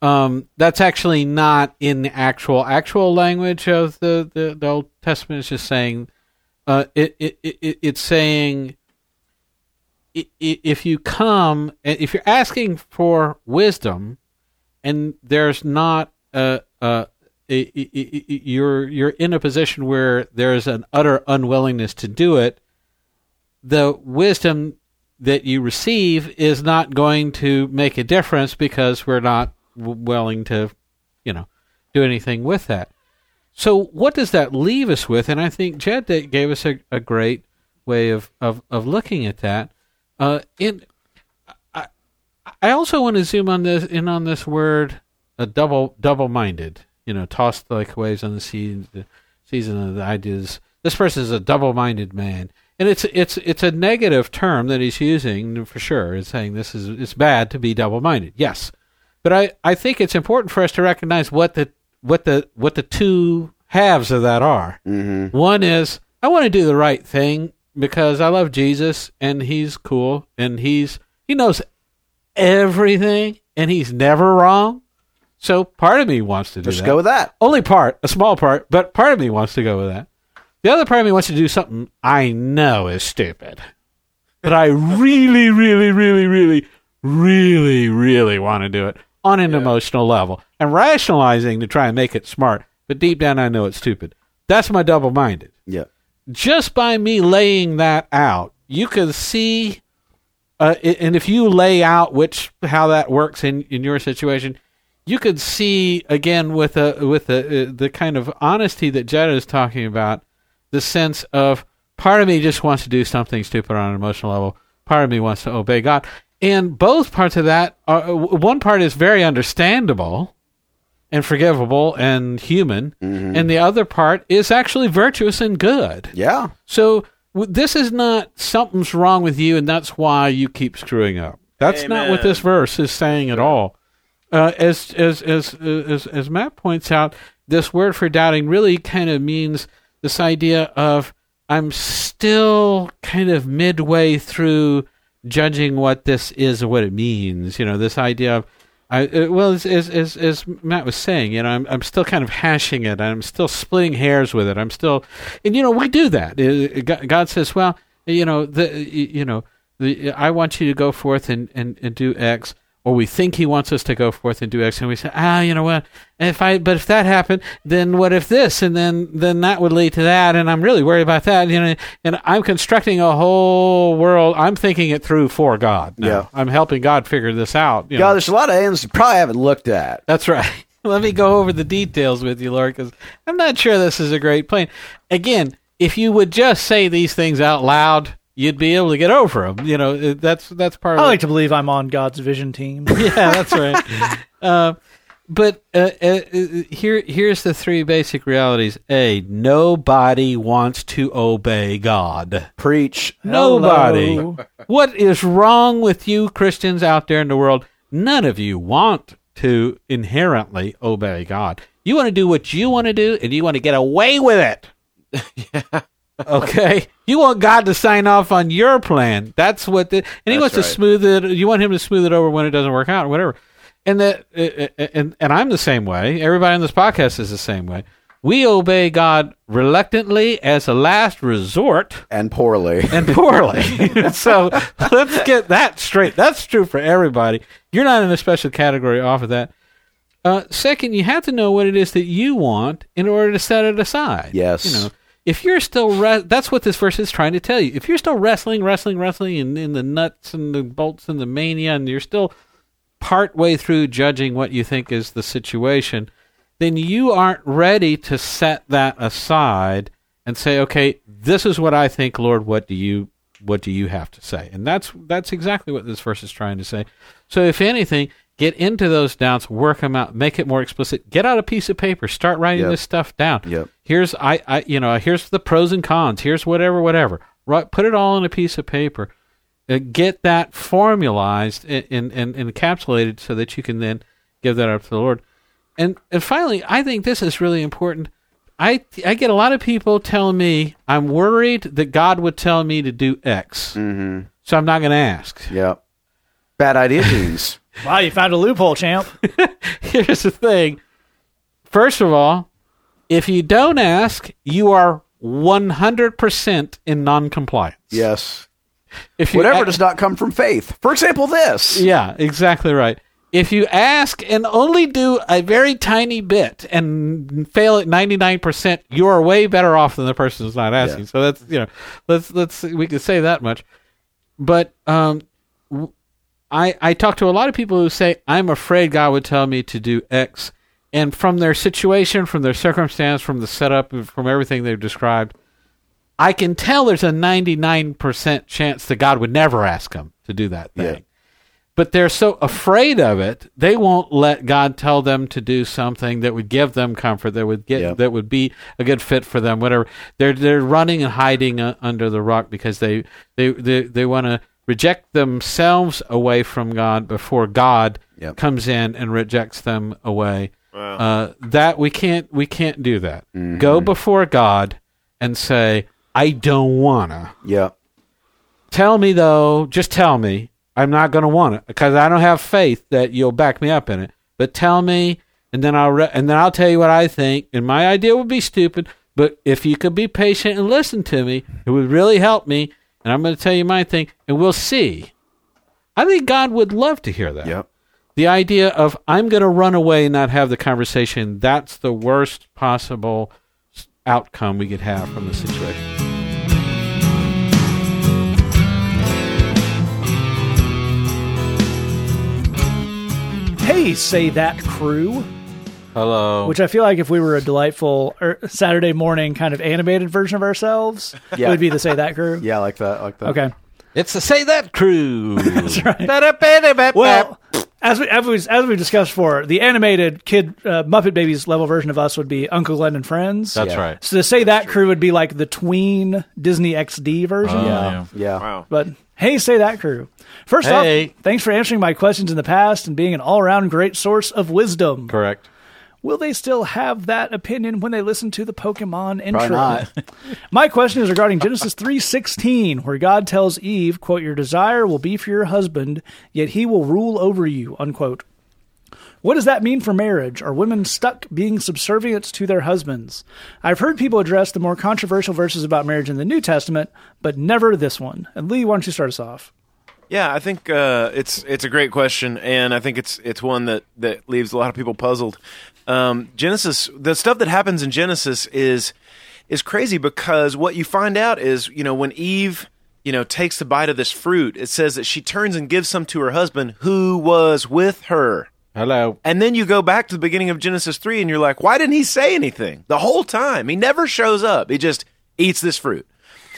Um, that's actually not in the actual actual language of the, the, the Old Testament. It's just saying uh, it, it, it it's saying if you come and if you're asking for wisdom and there's not a, a, a- a- you're you're in a position where there's an utter unwillingness to do it the wisdom that you receive is not going to make a difference because we're not w- willing to you know do anything with that. So what does that leave us with? And i think jed gave us a, a great way of, of, of looking at that. Uh, in I, I also want to zoom on this in on this word a double double minded you know tossed like waves on the sea the season of the ideas. This person is a double minded man and it's it's it's a negative term that he's using for sure it's saying this is it's bad to be double minded yes but I, I think it's important for us to recognize what the what the what the two halves of that are Mm-hmm. one is I want to do the right thing because I love Jesus and he's cool and he's he knows everything and he's never wrong. So part of me wants to do Let's that. go with that. Only part, a small part, but part of me wants to go with that. The other part of me wants to do something I know is stupid, but I really, really, really, really, really, really want to do it on an emotional level and rationalizing to try and make it smart. But deep down, I know it's stupid. That's my double minded. Yeah. Just by me laying that out, you can see, uh, and if you lay out which how that works in in your situation, you could see again with a with a, uh, the kind of honesty that Jed is talking about, the sense of part of me just wants to do something stupid on an emotional level, part of me wants to obey God, and both parts of that are uh, one part is very understandable and forgivable and human, and the other part is actually virtuous and good. Yeah. So w- this is not something's wrong with you, and that's why you keep screwing up. That's not what this verse is saying at all. Uh, as, as as as as Matt points out, this word for doubting really kind of means this idea of I'm still kind of midway through judging what this is or what it means. You know, this idea of I, uh, well, as, as as as Matt was saying, you know, I'm I'm still kind of hashing it. I'm still splitting hairs with it. I'm still, and you know, we do that. God says, well, you know, the you know, the I want you to go forth and and, and do X, or we think He wants us to go forth and do X, and we say, ah, you know what? If I, but if that happened, then what if this, and then then that would lead to that, and I'm really worried about that. You know, and I'm constructing a whole world. I'm thinking it through for God. now. Yeah. I'm helping God figure this out. you know. God, there's a lot of ends you probably haven't looked at. That's right. Let me go over the details with you, Lord, because I'm not sure this is a great plan. Again, if you would just say these things out loud, you'd be able to get over them. You know, that's that's part I of. like to believe I'm on God's vision team. yeah, that's right. uh, but uh, uh, uh, here, here's the three basic realities. A, nobody wants to obey God. Preach. Nobody. Hello. What is wrong with you Christians out there in the world? None of you want to inherently obey God. You want to do what you want to do and you want to get away with it. Okay? You want God to sign off on your plan. That's what the and he That's wants to smooth it you want him to smooth it over when it doesn't work out or whatever. And that and and I'm the same way. Everybody on this podcast is the same way. We obey God reluctantly as a last resort And poorly. and poorly. so let's get that straight. That's true for everybody. You're not in a special category off of that. Uh, second, you have to know what it is that you want in order to set it aside. Yes. You know, if you're still re- that's what this verse is trying to tell you. If you're still wrestling, wrestling, wrestling, and in the nuts and the bolts and the mania, and you're still part way through judging what you think is the situation, then you aren't ready to set that aside and say, okay, this is what I think, Lord. What do you what do you have to say? And that's that's exactly what this verse is trying to say. So if anything, get into those doubts, work them out, make it more explicit. Get out a piece of paper, start writing Yep. this stuff down. Yep. Here's I, I you know here's the pros and cons. Here's whatever whatever. Right, put it all on a piece of paper. Uh, get that formalized and, and, and encapsulated so that you can then give that up to the Lord. And and finally, I think this is really important. I I get a lot of people telling me I'm worried that God would tell me to do X, mm-hmm. so I'm not going to ask. Yep. Bad idea, jeans. Wow, you found a loophole, champ. Here's the thing. First of all, if you don't ask, you are 100% in non-compliance. yes. If Whatever does not come from faith. For example, this. Yeah, exactly right. If you ask and only do a very tiny bit and fail at 99%, you are way better off than the person who's not asking. Yeah. So that's, you know, let's let's we can say that much. But um I, I talk to a lot of people who say I'm afraid God would tell me to do X and from their situation, from their circumstance, from the setup, from everything they've described, I can tell there's a 99% chance that God would never ask them to do that thing. Yeah. But they're so afraid of it, they won't let God tell them to do something that would give them comfort, that would get that would be a good fit for them. Whatever they're they're running and hiding uh, under the rock because they they they, they want to reject themselves away from God before God Yep. comes in and rejects them away. Wow. Uh, that we can't we can't do that. Mm-hmm. Go before God and say, I don't wanna. Yep. Tell me though, just tell me. I'm not going to want it because I don't have faith that you'll back me up in it. But tell me and then I'll re- and then I'll tell you what I think. And my idea would be stupid, but if you could be patient and listen to me, it would really help me. And I'm going to tell you my thing, and we'll see. I think God would love to hear that. Yep. The idea of I'm going to run away and not have the conversation, that's the worst possible outcome we could have from the situation. Hey, say that crew. Hello. Which I feel like if we were a delightful er, Saturday morning kind of animated version of ourselves, Yeah. it would be the say that crew. Yeah, I like that. I like that. Okay. It's the Say That Crew. That's right. Well, as we as we as we discussed before, the animated kid uh, Muppet Babies level version of us would be Uncle Glenn and Friends. that's Yeah. right. so to say that crew would be like the tween Disney XD version. Oh, Yeah. Yeah. Wow. But hey, say that crew. First Hey. off, thanks for answering my questions in the past and being an all around great source of wisdom. Correct. Will they still have that opinion when they listen to the Pokemon intro? Not. My question is regarding Genesis 3:16, where God tells Eve, quote, "Your desire will be for your husband, yet he will rule over you." Unquote. What does that mean for marriage? Are women stuck being subservient to their husbands? I've heard people address the more controversial verses about marriage in the New Testament, but never this one. And Lee, why don't you start us off? Yeah, I think uh, it's it's a great question, and I think it's it's one that that leaves a lot of people puzzled. Um, Genesis, the stuff that happens in Genesis is is crazy because what you find out is you know when Eve you know takes the bite of this fruit, it says that she turns and gives some to her husband who was with her. Hello. And then you go back to the beginning of Genesis 3 and you're like, why didn't he say anything the whole time? He never shows up. He just eats this fruit.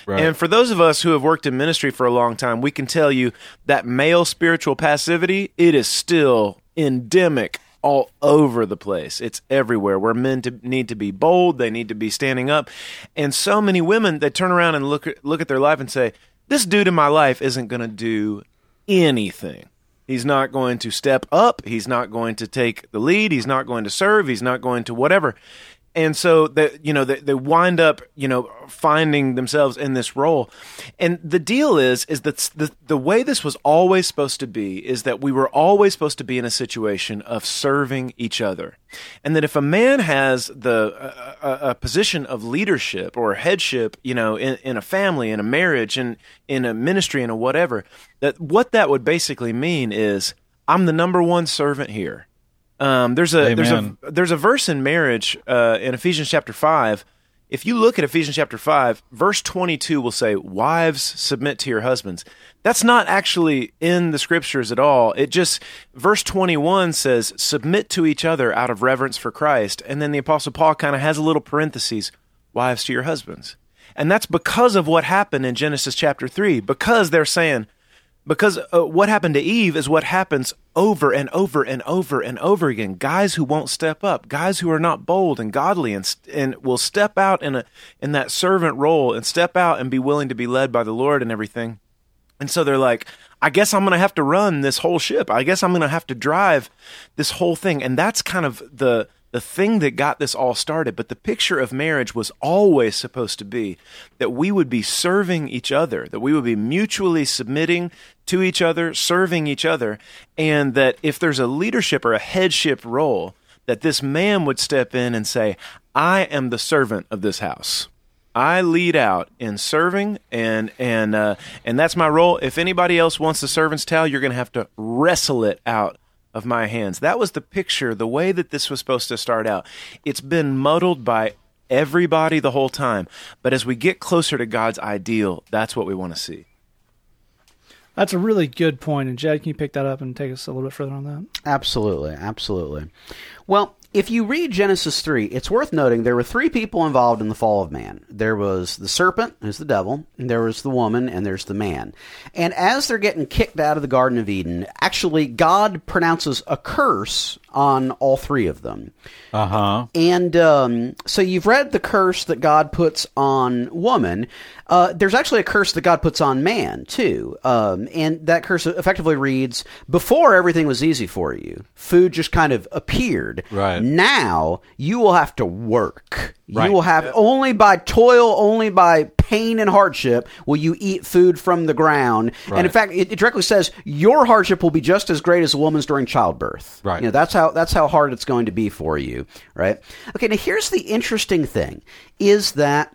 Right. And for those of us who have worked in ministry for a long time, we can tell you that male spiritual passivity, it is still endemic all over the place. It's everywhere where men to, need to be bold, they need to be standing up. And so many women they turn around and look look at their life and say, this dude in my life isn't going to do anything. He's not going to step up. He's not going to take the lead. He's not going to serve. He's not going to whatever. And so that you know they, they wind up you know finding themselves in this role, and the deal is is that the the way this was always supposed to be is that we were always supposed to be in a situation of serving each other, and that if a man has the a, a, position of leadership or headship, you know, in, in a family, in a marriage, in in a ministry, in a whatever, that what that would basically mean is I'm the number one servant here. Um, there's a there's a there's a verse in marriage uh, in Ephesians chapter five. If you look at Ephesians chapter five, verse twenty two will say, "Wives submit to your husbands." That's not actually in the scriptures at all. It just verse twenty one says, "Submit to each other out of reverence for Christ," and then the apostle Paul kind of has a little parentheses, "Wives to your husbands," and that's because of what happened in Genesis chapter three. Because they're saying, because uh, what happened to Eve is what happens over and over and over and over again. Guys who won't step up, guys who are not bold and godly, and and will step out in a in that servant role and step out and be willing to be led by the Lord and everything. And so they're like, I guess I'm going to have to run this whole ship. I guess I'm going to have to drive this whole thing. And that's kind of the the thing that got this all started. But the picture of marriage was always supposed to be that we would be serving each other, that we would be mutually submitting to each other, serving each other, and that if there's a leadership or a headship role, that this man would step in and say, I am the servant of this house. I lead out in serving, and and uh, and that's my role. If anybody else wants the servant's towel, you're going to have to wrestle it out of my hands. That was the picture, the way that this was supposed to start out. It's been muddled by everybody the whole time, but as we get closer to God's ideal, that's what we want to see. That's a really good point. And Jed, can you pick that up and take us a little bit further on that? Absolutely, absolutely. Well, if you read Genesis 3, it's worth noting there were three people involved in the fall of man. There was the serpent, who's the devil, and there was the woman, and there's the man. And as they're getting kicked out of the Garden of Eden, actually, God pronounces a curse on all three of them. Uh huh. And um, so you've read the curse that God puts on woman. Uh, there's actually a curse that God puts on man, too. Um, and that curse effectively reads Before everything was easy for you, food just kind of appeared. Right. Now you will have to work. Right. You will have only by toil, only by pain and hardship will you eat food from the ground. And in fact, it, it directly says your hardship will be just as great as a woman's during childbirth. Right. You know, that's how that's how hard it's going to be for you, right? Okay, now here's the interesting thing is that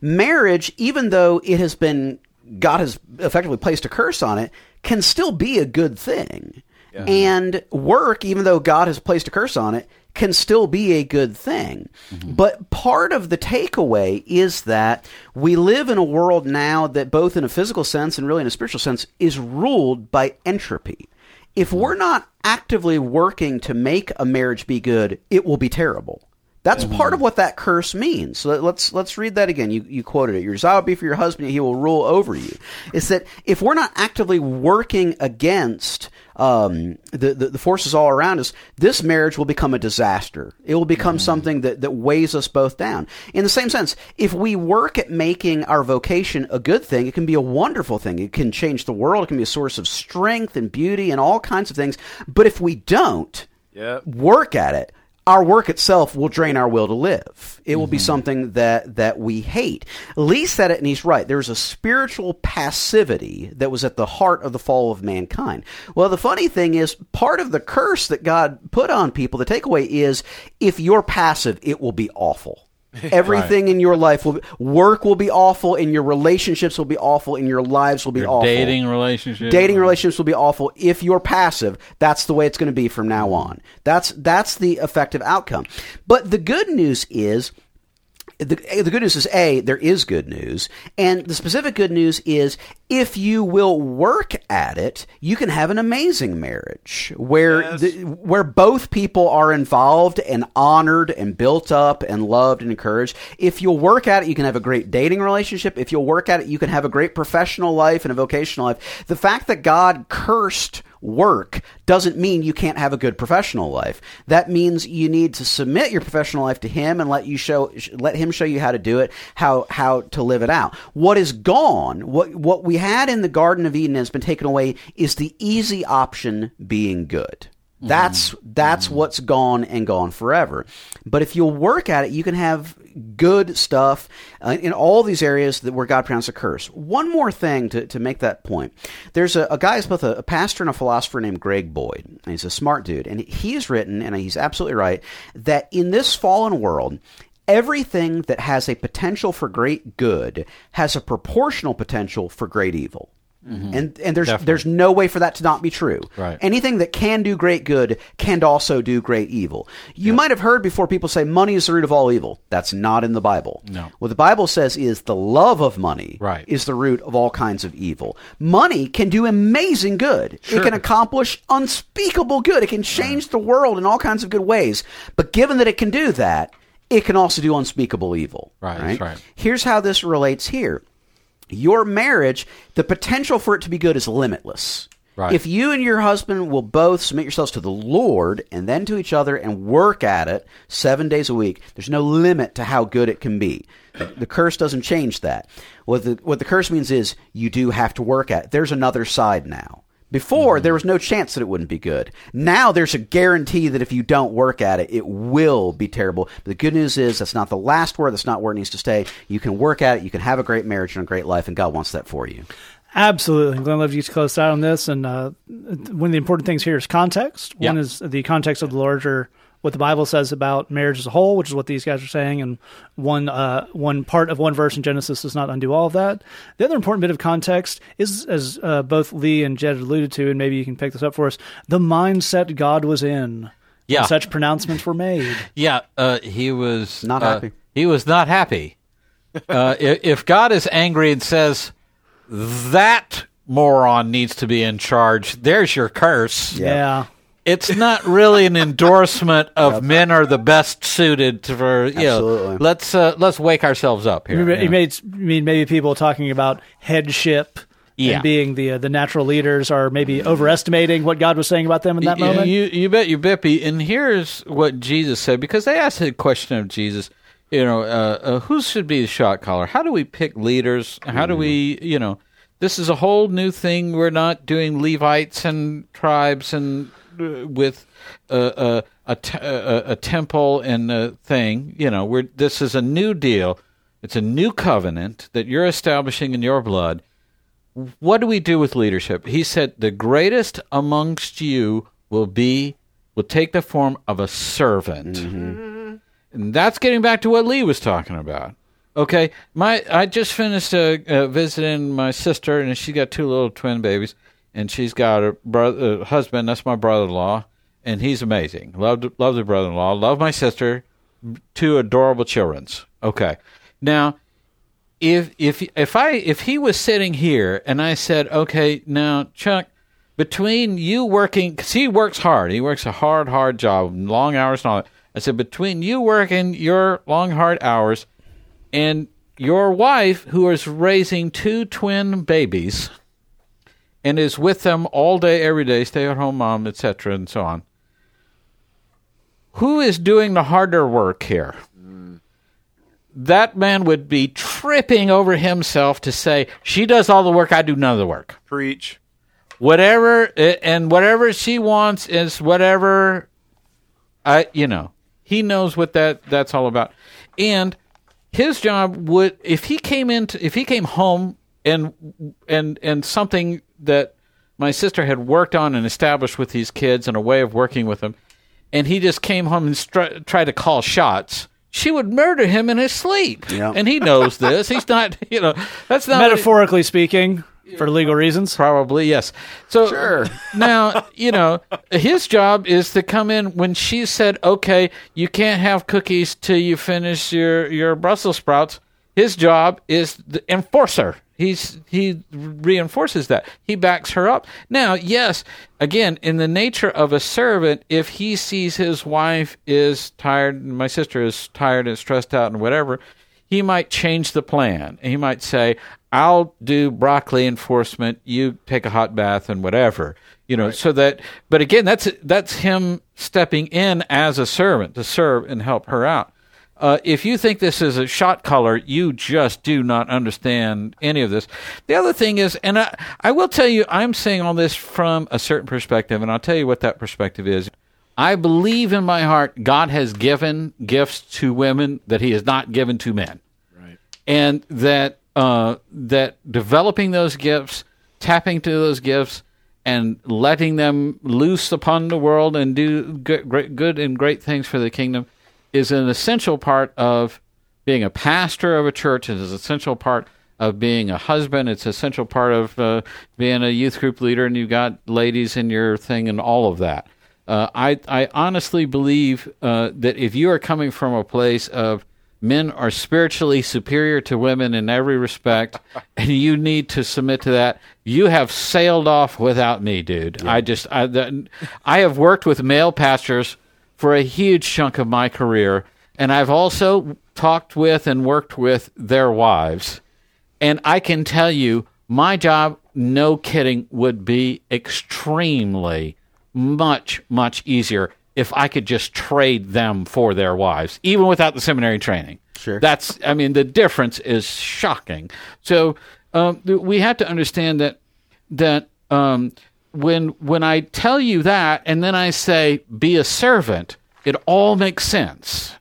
marriage, even though it has been God has effectively placed a curse on it, can still be a good thing. And work, even though God has placed a curse on it, can still be a good thing. Mm-hmm. But part of the takeaway is that we live in a world now that, both in a physical sense and really in a spiritual sense, is ruled by entropy. If mm-hmm. we're not actively working to make a marriage be good, it will be terrible. That's part of what that curse means. So let's let's read that again. You you quoted it. Your desire will be for your husband; he will rule over you. Is that if we're not actively working against um, the, the the forces all around us, this marriage will become a disaster. It will become something that that weighs us both down. In the same sense, if we work at making our vocation a good thing, it can be a wonderful thing. It can change the world. It can be a source of strength and beauty and all kinds of things. But if we don't, Yep. work at it, our work itself will drain our will to live. It will be mm-hmm. something that that we hate. Lee said it, and he's right. There's a spiritual passivity that was at the heart of the fall of mankind. Well, the funny thing is, part of the curse that God put on people, the takeaway is, if you're passive, it will be awful. Everything in your life will be, work will be awful, and your relationships will be awful, and your lives will be Your awful. dating relationships, dating relationships will be awful if you're passive. That's the way it's going to be from now on. That's that's the effective outcome. But the good news is the, eh, the good news is a there is good news and the specific good news is if you will work at it you can have an amazing marriage where Yes. the, where both people are involved and honored and built up and loved and encouraged. If you'll work at it you can have a great dating relationship. If you'll work at it you can have a great professional life and a vocational life. The fact that god cursed work doesn't mean you can't have a good professional life. That means you need to submit your professional life to him and let you show let him show you how to do it, how how to live it out. What is gone, what what we had in the garden of Eden has been taken away is the easy option being good. That's that's what's gone and gone forever. But if you'll work at it, you can have good stuff uh, in all these areas that where God pronounced a curse. One more thing to, to make that point. There's a, a guy who's both a, a pastor and a philosopher named Greg Boyd. And he's a smart dude. And he's written, and he's absolutely right, that in this fallen world, everything that has a potential for great good has a proportional potential for great evil. Mm-hmm. And and there's Definitely. there's no way for that to not be true. Right. Anything that can do great good can also do great evil. You might have heard before people say money is the root of all evil. That's not in the Bible. No. What the Bible says is the love of money Right. is the root of all kinds of evil. Money can do amazing good. Sure. It can accomplish unspeakable good. It can change the world in all kinds of good ways. But given that it can do that, it can also do unspeakable evil. Right, that's right. Here's how this relates here. Your marriage, the potential for it to be good is limitless. Right. If you and your husband will both submit yourselves to the Lord and then to each other and work at it seven days a week, there's no limit to how good it can be. The, curse doesn't change that. What the what the curse means is you do have to work at it. There's another side now. Before there was no chance that it wouldn't be good. Now there's a guarantee that if you don't work at it, it will be terrible. But the good news is that's not the last word. That's not where it needs to stay. You can work at it. You can have a great marriage and a great life, and God wants that for you. Absolutely. Glenn loves you to close out on this. And uh, one of the important things here is context. One Yeah. is the context of the larger, what the Bible says about marriage as a whole, which is what these guys are saying. And one, uh, one part of one verse in Genesis does not undo all of that. The other important bit of context is, as uh, both Lee and Jed alluded to, and maybe you can pick this up for us, the mindset God was in. Yeah. when such pronouncements were made. Yeah, uh, he was Not uh, happy. He was not happy. Uh, if, if God is angry and says that moron needs to be in charge, there's your curse. Yeah. It's not really an endorsement of men are the best suited to- for you know. Absolutely. Let's uh, let's wake ourselves up here. You Yeah. you made you mean maybe people talking about headship Yeah. and being the uh, the natural leaders are maybe overestimating what God was saying about them in that You- moment. You, you bet you bippy. And here's what Jesus said because they asked a question of Jesus. You know, uh, uh, who should be the shot caller? How do we pick leaders? How do we, you know, this is a whole new thing. We're not doing Levites and tribes and with a, te- a, a temple and a thing. You know, we're this is a new deal. It's a new covenant that you're establishing in your blood. What do we do with leadership? He said, The greatest amongst you will be, will take the form of a servant. And that's getting back to what Lee was talking about. Okay, my I just finished uh, uh, visiting my sister, and she got two little twin babies, and she's got a brother, uh, husband. That's my brother-in-law, and he's amazing. Love love the brother-in-law. Love my sister. Two adorable childrens. Okay, now if if if I if he was sitting here and I said, okay, now Chuck, between you working, because he works hard, he works a hard, hard job, long hours and all that. I said, between you working your long, hard hours and your wife, who is raising two twin babies and is with them all day, every day, stay at home mom, etc., and so on, who is doing the harder work here? That man would be tripping over himself to say, She does all the work, I do none of the work Preach. whatever eh, and whatever she wants is whatever I you know he knows what that that's all about and his job would if he came into if he came home and and and something that my sister had worked on and established with these kids and a way of working with them and he just came home and str- tried to call shots she would murder him in his sleep Yeah. and he knows this he's not you know that's not Metaphorically speaking, for legal reasons. Probably, yes. So Sure. now, you know, his job is to come in when she said, okay, you can't have cookies till you finish your, your Brussels sprouts. His job is the enforcer. He's he reinforces that. He backs her up. Now, yes, again, in the nature of a servant, if he sees his wife is tired, my sister is tired and stressed out and whatever, he might change the plan. He might say, I'll do broccoli enforcement, you take a hot bath and whatever. You know, so that but again that's that's him stepping in as a servant to serve and help her out. Uh, if you think this is a shot color, you just do not understand any of this. The other thing is, and I, I will tell you, I'm saying all this from a certain perspective, and I'll tell you what that perspective is. I believe in my heart God has given gifts to women that He has not given to men and that uh, that developing those gifts, tapping to those gifts, and letting them loose upon the world and do good, great, good and great things for the kingdom is an essential part of being a pastor of a church. It is an essential part of being a husband. It's an essential part of uh, being a youth group leader, and you've got ladies in your thing and all of that. Uh, I I honestly believe uh, that if you are coming from a place of men are spiritually superior to women in every respect, and you need to submit to that. You have sailed off without me, dude. I just I the, I have worked with male pastors for a huge chunk of my career, and I've also talked with and worked with their wives, and I can tell you, my job, no kidding, would be extremely much much easier if I could just trade them for their wives, even without the seminary training. Sure. That's, I mean, the difference is shocking. So um, we have to understand that that um, when when I tell you that, and then I say be a servant, it all makes sense.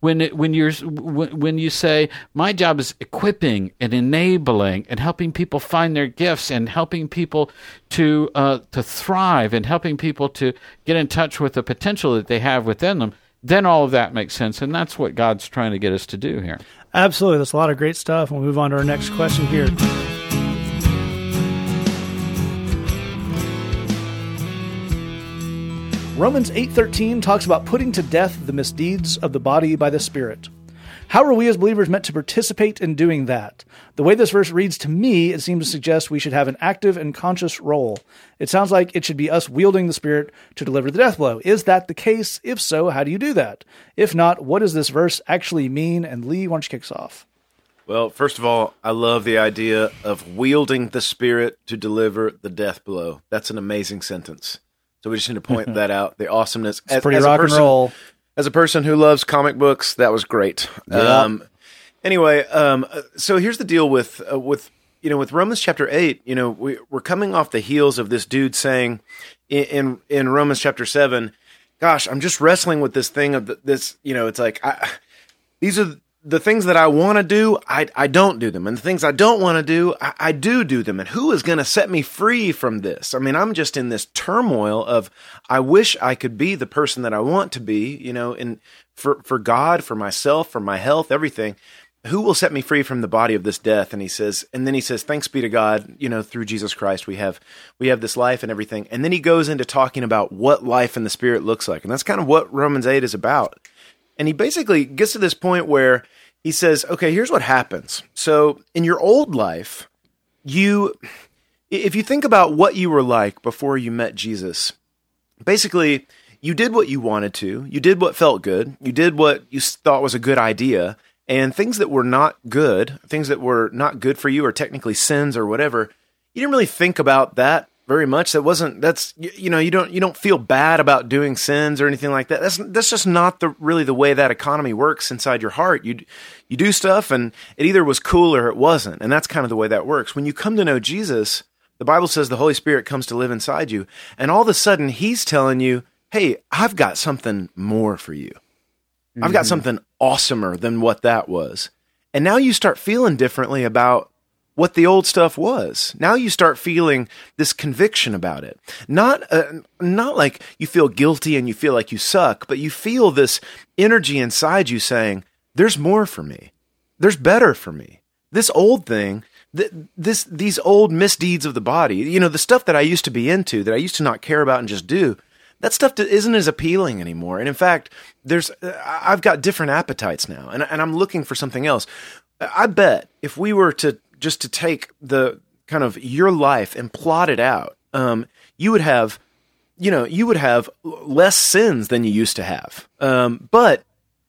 When it, when you're when, when you say my job is equipping and enabling and helping people find their gifts and helping people to uh, to thrive and helping people to get in touch with the potential that they have within them, then all of that makes sense, and that's what God's trying to get us to do here. Absolutely. That's a lot of great stuff. We'll move on to our next question here. Romans 8:13 talks about putting to death the misdeeds of the body by the spirit. How are we as believers meant to participate in doing that? The way this verse reads to me, it seems to suggest we should have an active and conscious role. It sounds like it should be us wielding the Spirit to deliver the death blow. Is that the case? If so, how do you do that? If not, what does this verse actually mean? And Lee, why don't you kick us off? Well, first of all, I love the idea of wielding the spirit to deliver the death blow. That's an amazing sentence. So we just need to point that out. The awesomeness. As, Pretty as a rock person- and roll. As a person who loves comic books, that was great. Um, anyway, um, uh, so here's the deal with uh, with you know with Romans chapter eight. You know, we, we're coming off the heels of this dude saying in in, in Romans chapter seven, "Gosh, I'm just wrestling with this thing of the, this." You know, it's like I, these are the things that I want to do, I, I don't do them. And the things I don't want to do, I, I do do them. And who is going to set me free from this? I mean, I'm just in this turmoil of, I wish I could be the person that I want to be, you know, and for, for God, for myself, for my health, everything. Who will set me free from the body of this death? And he says, and then he says, thanks be to God, you know, through Jesus Christ, we have, we have this life and everything. And then he goes into talking about what life in the spirit looks like. And that's kind of what Romans 8 is about. And he basically gets to this point where he says, okay, here's what happens. So in your old life, you, if you think about what you were like before you met Jesus, basically, you did what you wanted to, you did what felt good, you did what you thought was a good idea, and things that were not good, things that were not good for you or technically sins or whatever, you didn't really think about that very much. That wasn't that's you, you, know you don't you don't feel bad about doing sins or anything like that. That's that's just not the really the way that economy works inside your heart. You you do stuff and it either was cool or it wasn't, and that's kind of the way that works. When you come to know Jesus, the Bible says the Holy Spirit comes to live inside you, and all of a sudden He's telling you, "Hey, I've got something more for you. Mm-hmm. I've got something awesomer than what that was." And now you start feeling differently about what the old stuff was. Now you start feeling this conviction about it. Not uh, not like you feel guilty and you feel like you suck, but you feel this energy inside you saying, "There's more for me. There's better for me." This old thing, th- this these old misdeeds of the body, you know, the stuff that I used to be into, that I used to not care about and just do, that stuff isn't as appealing anymore. And in fact, there's uh, I've got different appetites now, and and I'm looking for something else. I bet if we were to just to take the kind of your life and plot it out, um, you would have, you know, you would have less sins than you used to have. Um, but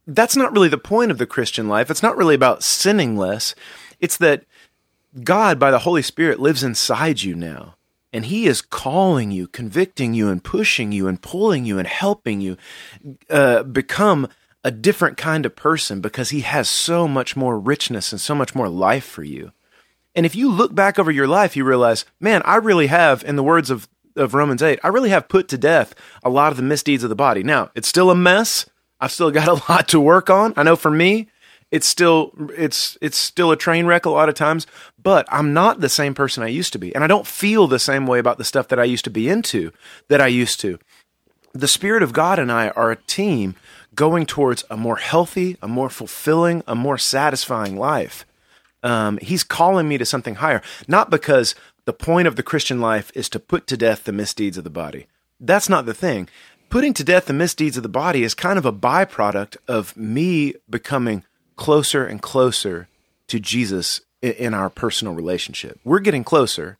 that's not really the point of the Christian life. It's not really about sinning less. It's that God, by the Holy Spirit, lives inside you now. And he is calling you, convicting you, and pushing you, and pulling you, and helping you uh, become a different kind of person because he has so much more richness and so much more life for you. And if you look back over your life, you realize, man, I really have, in the words of, of Romans 8, I really have put to death a lot of the misdeeds of the body. Now, it's still a mess. I've still got a lot to work on. I know for me, it's still it's it's still a train wreck a lot of times, but I'm not the same person I used to be. And I don't feel the same way about the stuff that I used to be into that I used to. The Spirit of God and I are a team going towards a more healthy, a more fulfilling, a more satisfying life. Um, he's calling me to something higher, not because the point of the Christian life is to put to death the misdeeds of the body. That's not the thing. Putting to death the misdeeds of the body is kind of a byproduct of me becoming closer and closer to Jesus in our personal relationship. We're getting closer,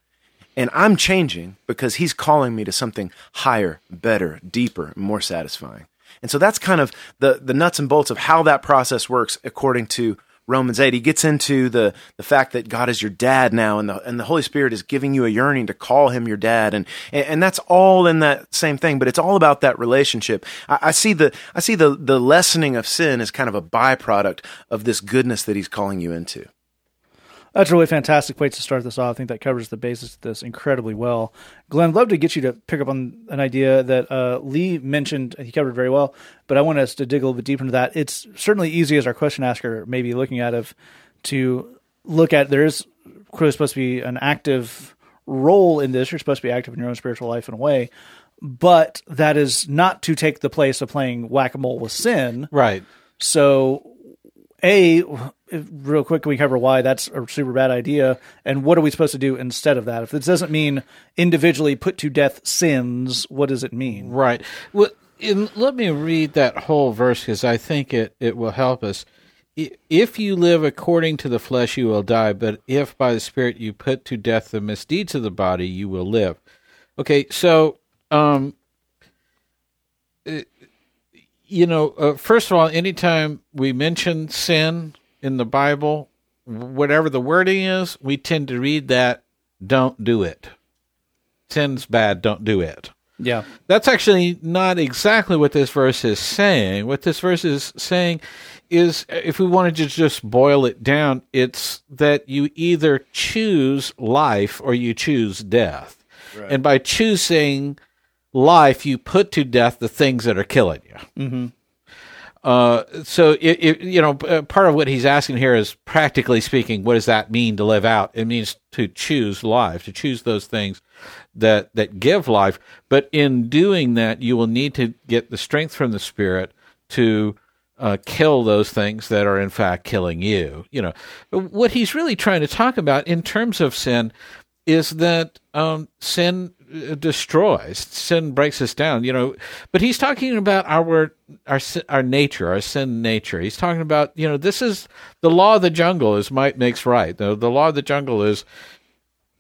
and I'm changing because he's calling me to something higher, better, deeper, more satisfying. And so that's kind of the, the nuts and bolts of how that process works according to Romans 8, he gets into the, the fact that God is your dad now and the, and the Holy Spirit is giving you a yearning to call him your dad. And, and that's all in that same thing, but it's all about that relationship. I, I see the, I see the, the lessening of sin as kind of a byproduct of this goodness that he's calling you into. That's a really fantastic way to start this off. I think that covers the basis of this incredibly well. Glenn, I'd love to get you to pick up on an idea that uh, Lee mentioned. He covered very well, but I want us to dig a little bit deeper into that. It's certainly easy as our question asker may be looking at it to look at there is clearly supposed to be an active role in this. You're supposed to be active in your own spiritual life in a way, but that is not to take the place of playing whack a mole with sin. Right. So, a real quick, can we cover why that's a super bad idea, and what are we supposed to do instead of that? If this doesn't mean individually put to death sins, what does it mean? Right. Well, let me read that whole verse because I think it it will help us. If you live according to the flesh, you will die. But if by the Spirit you put to death the misdeeds of the body, you will live. Okay, so um, you know, uh, first of all, anytime we mention sin in the Bible, whatever the wording is, we tend to read that don't do it. Sin's bad, don't do it. Yeah. That's actually not exactly what this verse is saying. What this verse is saying is if we wanted to just boil it down, it's that you either choose life or you choose death. Right. And by choosing life, you put to death the things that are killing you. Mm-hmm. Uh, so it, it, you know, uh, part of what he's asking here is practically speaking, what does that mean to live out? It means to choose life, to choose those things that that give life. But in doing that, you will need to get the strength from the Spirit to uh, kill those things that are in fact killing you. You know, what he's really trying to talk about in terms of sin is that um, sin Uh, destroys, sin breaks us down. You know, but he's talking about our our our nature, our sin nature. He's talking about you know this is the law of the jungle is might makes right. The the law of the jungle is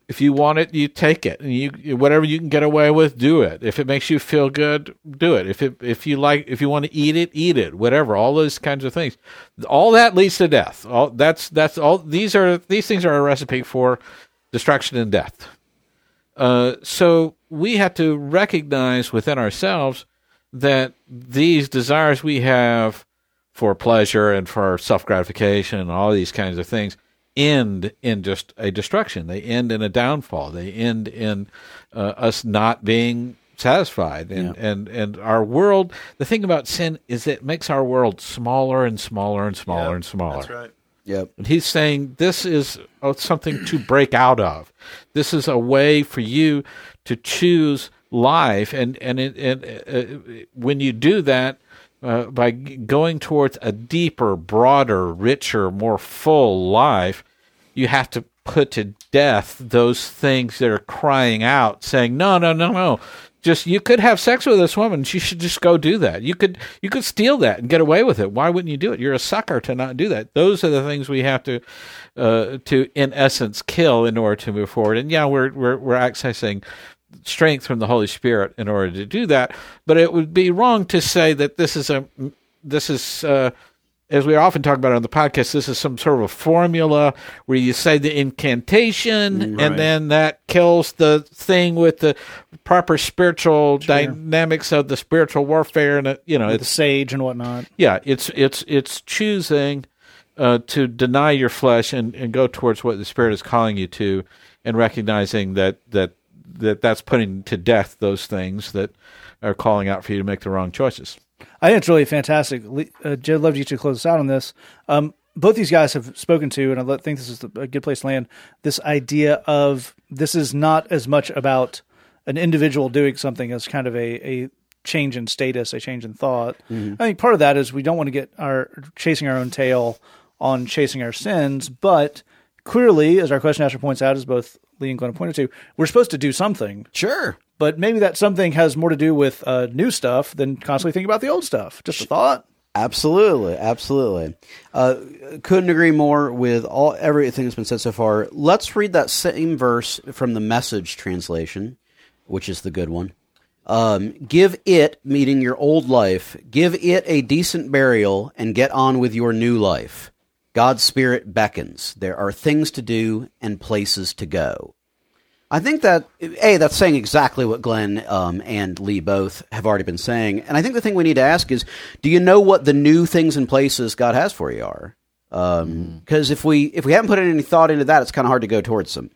if you want it, you take it, and you whatever you can get away with, do it. If it makes you feel good, do it. If it if you like, if you want to eat it, eat it. Whatever, all those kinds of things. All that leads to death. All that's that's all. These are these things are a recipe for destruction and death. Uh, so we have to recognize within ourselves that these desires we have for pleasure and for self gratification and all these kinds of things end in just a destruction. They end in a downfall. They end in uh, us not being satisfied. And, Yeah. and and our world. The thing about sin is it makes our world smaller and smaller and smaller Yeah, and smaller. That's right. Yep. And he's saying this is uh, something to break out of. This is a way for you to choose life, and and it, and uh, when you do that. Uh, by going towards a deeper, broader, richer, more full life, you have to put to death those things that are crying out, saying, "No, no, no, no! Just you could have sex with this woman. She should just go do that. You could you could steal that and get away with it. Why wouldn't you do it? You're a sucker to not do that. Those are the things we have to uh, to in essence kill in order to move forward. And yeah, we're we're we're accessing strength from the Holy Spirit in order to do that. But it would be wrong to say that this is a this is uh, as we often talk about on the podcast. This is some sort of a formula where you say the incantation Right. and then that kills the thing with the proper spiritual dynamics of the spiritual warfare. And you know, the it's sage and whatnot. yeah, it's it's it's choosing uh, to deny your flesh and, and go towards what the Spirit is calling you to, and recognizing that that that that's putting to death those things that are calling out for you to make the wrong choices. I think it's really fantastic. Uh, Jed, loved you to close us out on this. Um, both these guys have spoken to, and I think this is a good place to land. This idea of this is not as much about an individual doing something as kind of a, a change in status, a change in thought. I think part of that is we don't want to get our chasing our own tail on chasing our sins, but clearly, as our question asker points out, as both Lee and Glenn pointed to, we're supposed to do something Sure. but maybe that something has more to do with uh, new stuff than constantly thinking about the old stuff. Just a thought. Absolutely, absolutely. Uh, couldn't agree more with all everything that's been said so far. Let's read that same verse from the Message translation, which is the good one. Um, give it, meaning your old life, give it a decent burial, and get on with your new life. God's Spirit beckons. There are things to do and places to go. I think that a that's saying exactly what Glenn um, and Lee both have already been saying, and I think the thing we need to ask is, do you know what the new things and places God has for you are? Because if we if we haven't put any thought into that, it's kind of hard to go towards them.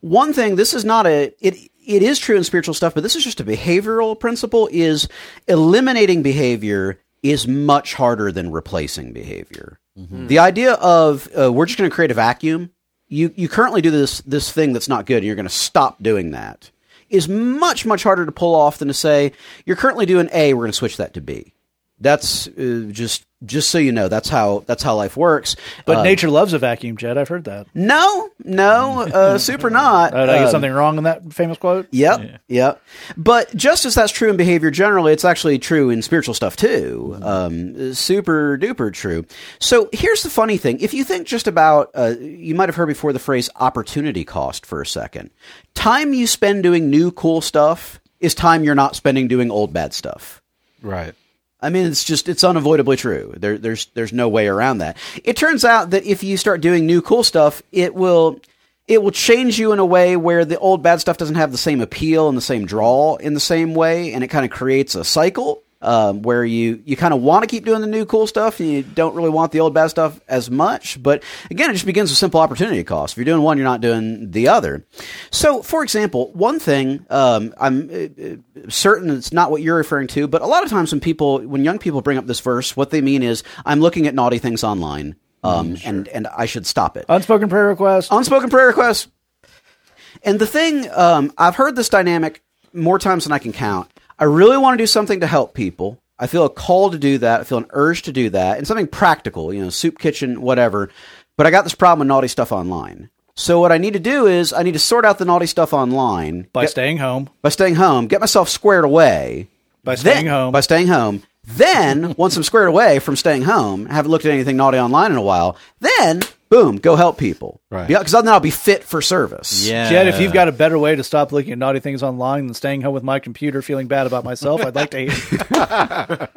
One thing, this is not a it it is true in spiritual stuff, but this is just a behavioral principle. Is eliminating behavior is much harder than replacing behavior. The idea of uh, we're just going to create a vacuum. You you currently do this this thing that's not good, and you're going to stop doing that. Is much much harder to pull off than to say you're currently doing A. We're going to switch that to B. That's uh, just just so you know. That's how that's how life works. But Uh, nature loves a vacuum, Jed I've heard that. no, no, uh, super not. Uh, did I get Um, something wrong in that famous quote? Yep, yep. But just as that's true in behavior generally, it's actually true in spiritual stuff too. Um, super duper true. So here's the funny thing: if you think just about, uh, you might have heard before the phrase opportunity cost for a second. Time you spend doing new cool stuff is time you're not spending doing old bad stuff. Right. I mean, it's just it's unavoidably true. There, there's there's no way around that. It turns out that if you start doing new cool stuff, it will it will change you in a way where the old bad stuff doesn't have the same appeal and the same draw in the same way, and it kind of creates a cycle. Um, where you you kind of want to keep doing the new cool stuff and you don't really want the old bad stuff as much. But again, it just begins with simple opportunity cost. If you're doing one, you're not doing the other. So, for example, one thing um, I'm uh, certain it's not what you're referring to, but a lot of times when people, when young people bring up this verse, what they mean is I'm looking at naughty things online. Um, and and I should stop it. Unspoken prayer request. Unspoken prayer requests. And the thing, um, I've heard this dynamic more times than I can count. I really want to do something to help people. I feel a call to do that. I feel an urge to do that, and something practical, you know, soup kitchen, whatever. But I got this problem with naughty stuff online. So what I need to do is I need to sort out the naughty stuff online by get- staying home. by staying home, get myself squared away. By Then- staying home. By staying home. Then, once I'm squared away from staying home, haven't looked at anything naughty online in a while, then, boom, go help people. Right. Because then I'll be fit for service. Yeah. Jed, if you've got a better way to stop looking at naughty things online than staying home with my computer feeling bad about myself, I'd like to hear.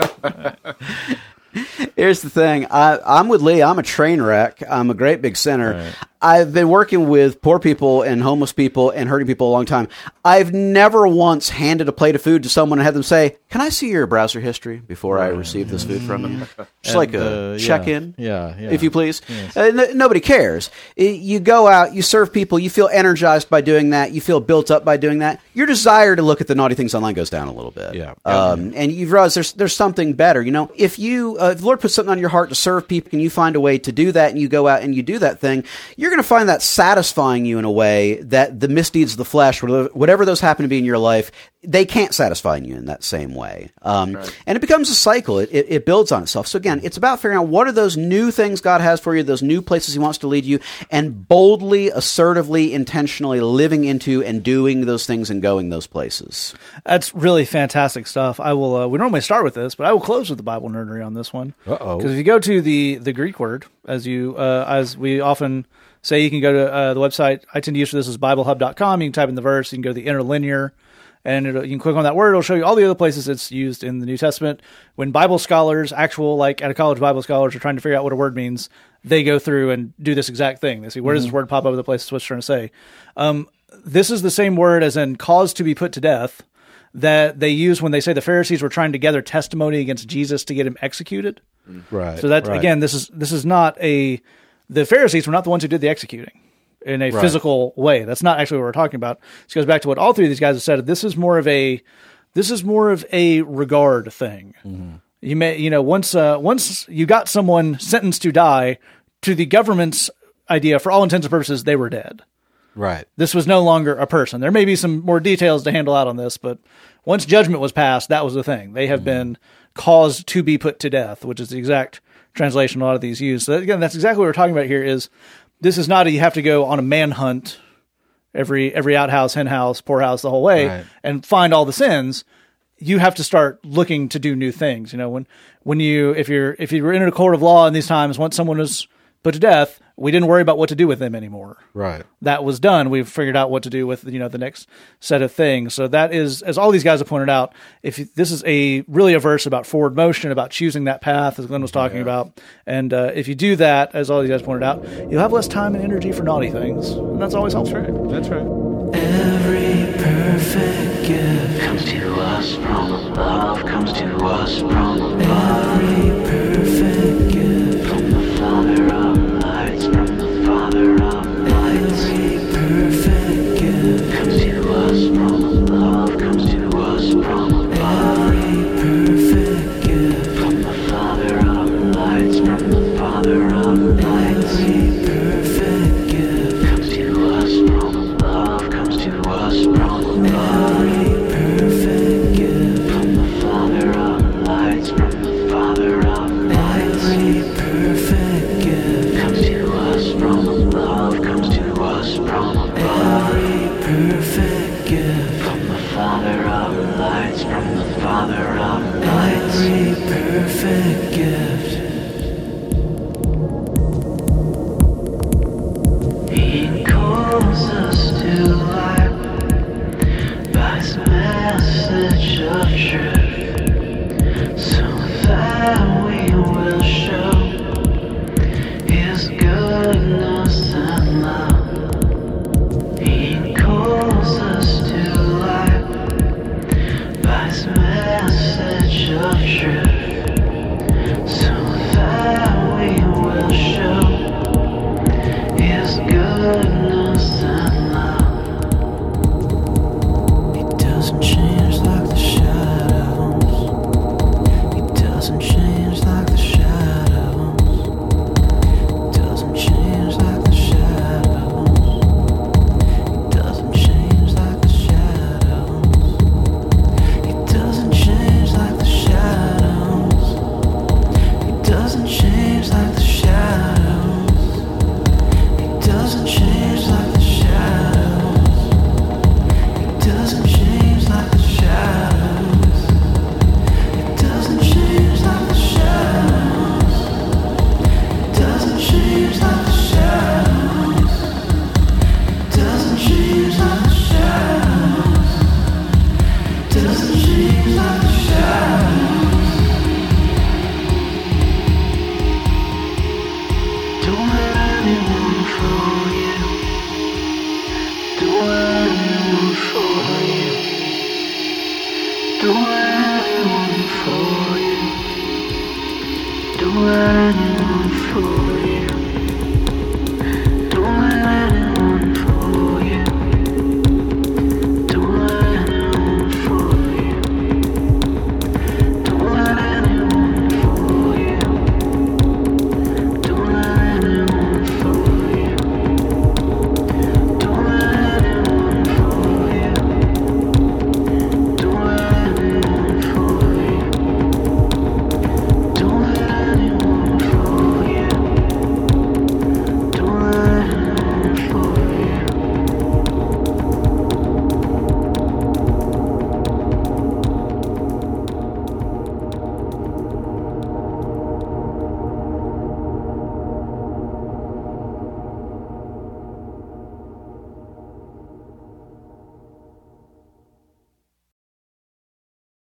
Here's the thing. I, I'm with Lee. I'm a train wreck. I'm a great big sinner. I've been working with poor people and homeless people and hurting people a long time. I've never once handed a plate of food to someone and had them say, "Can I see your browser history before I receive this food from them?" Just like a uh, check-in. Yeah, yeah. if you please. Uh, n- nobody cares. You go out, you serve people, you feel energized by doing that, you feel built up by doing that. Your desire to look at the naughty things online goes down a little bit. Yeah. Um, and you realize there's there's something better. You know, if you uh, if the Lord puts something on your heart to serve people, and you find a way to do that, and you go out and you do that thing, you're going to find that satisfying you in a way that the misdeeds of the flesh, whatever those happen to be in your life, they can't satisfy you in that same way. Um, And it becomes a cycle. It, it, it builds on itself. So again, it's about figuring out what are those new things God has for you, those new places He wants to lead you, and boldly, assertively, intentionally living into and doing those things and going those places. That's really fantastic stuff. I will. Uh, we normally start with this, but I will close with the Bible nerdery on this one. Uh-oh. Because if you go to the the Greek word, as you uh, as we often say, you can go to uh, the website. I tend to use for this is BibleHub.com. You can type in the verse. You can go to the interlinear, and it'll, you can click on that word. It'll show you all the other places it's used in the New Testament. When Bible scholars, actual like at a college Bible scholars, are trying to figure out what a word means, they go through and do this exact thing. They see where does this word pop up in the places what's trying to say. Um, this is the same word as in cause to be put to death that they use when they say the Pharisees were trying to gather testimony against Jesus to get him executed. Right. So that right. again, this is this is not a the Pharisees were not the ones who did the executing in a physical way. That's not actually what we're talking about. This goes back to what all three of these guys have said. This is more of a this is more of a regard thing. You may you know once uh, once you got someone sentenced to die to the government's idea for all intents and purposes they were dead Right. this was no longer a person. There may be some more details to handle out on this, but once judgment was passed, that was the thing. They have been caused to be put to death, which is the exact translation a lot of these use. So again, that's exactly what we're talking about here. Is this is not a, you have to go on a manhunt every every outhouse, hen house, poorhouse, the whole way, Right. and find all the sins. You have to start looking to do new things. You know, when when you if you're if you're in a court of law in these times, once someone was put to death, we didn't worry about what to do with them anymore Right. that was done, we've figured out what to do with you know the next set of things. So that is, as all these guys have pointed out, if you, this is a really a verse about forward motion, about choosing that path, as Glenn was talking about, and uh, if you do that, as all these guys pointed out, you'll have less time and energy for naughty things, and that's always helpful. That's right. Every perfect gift comes to us from above, comes to us from above. Every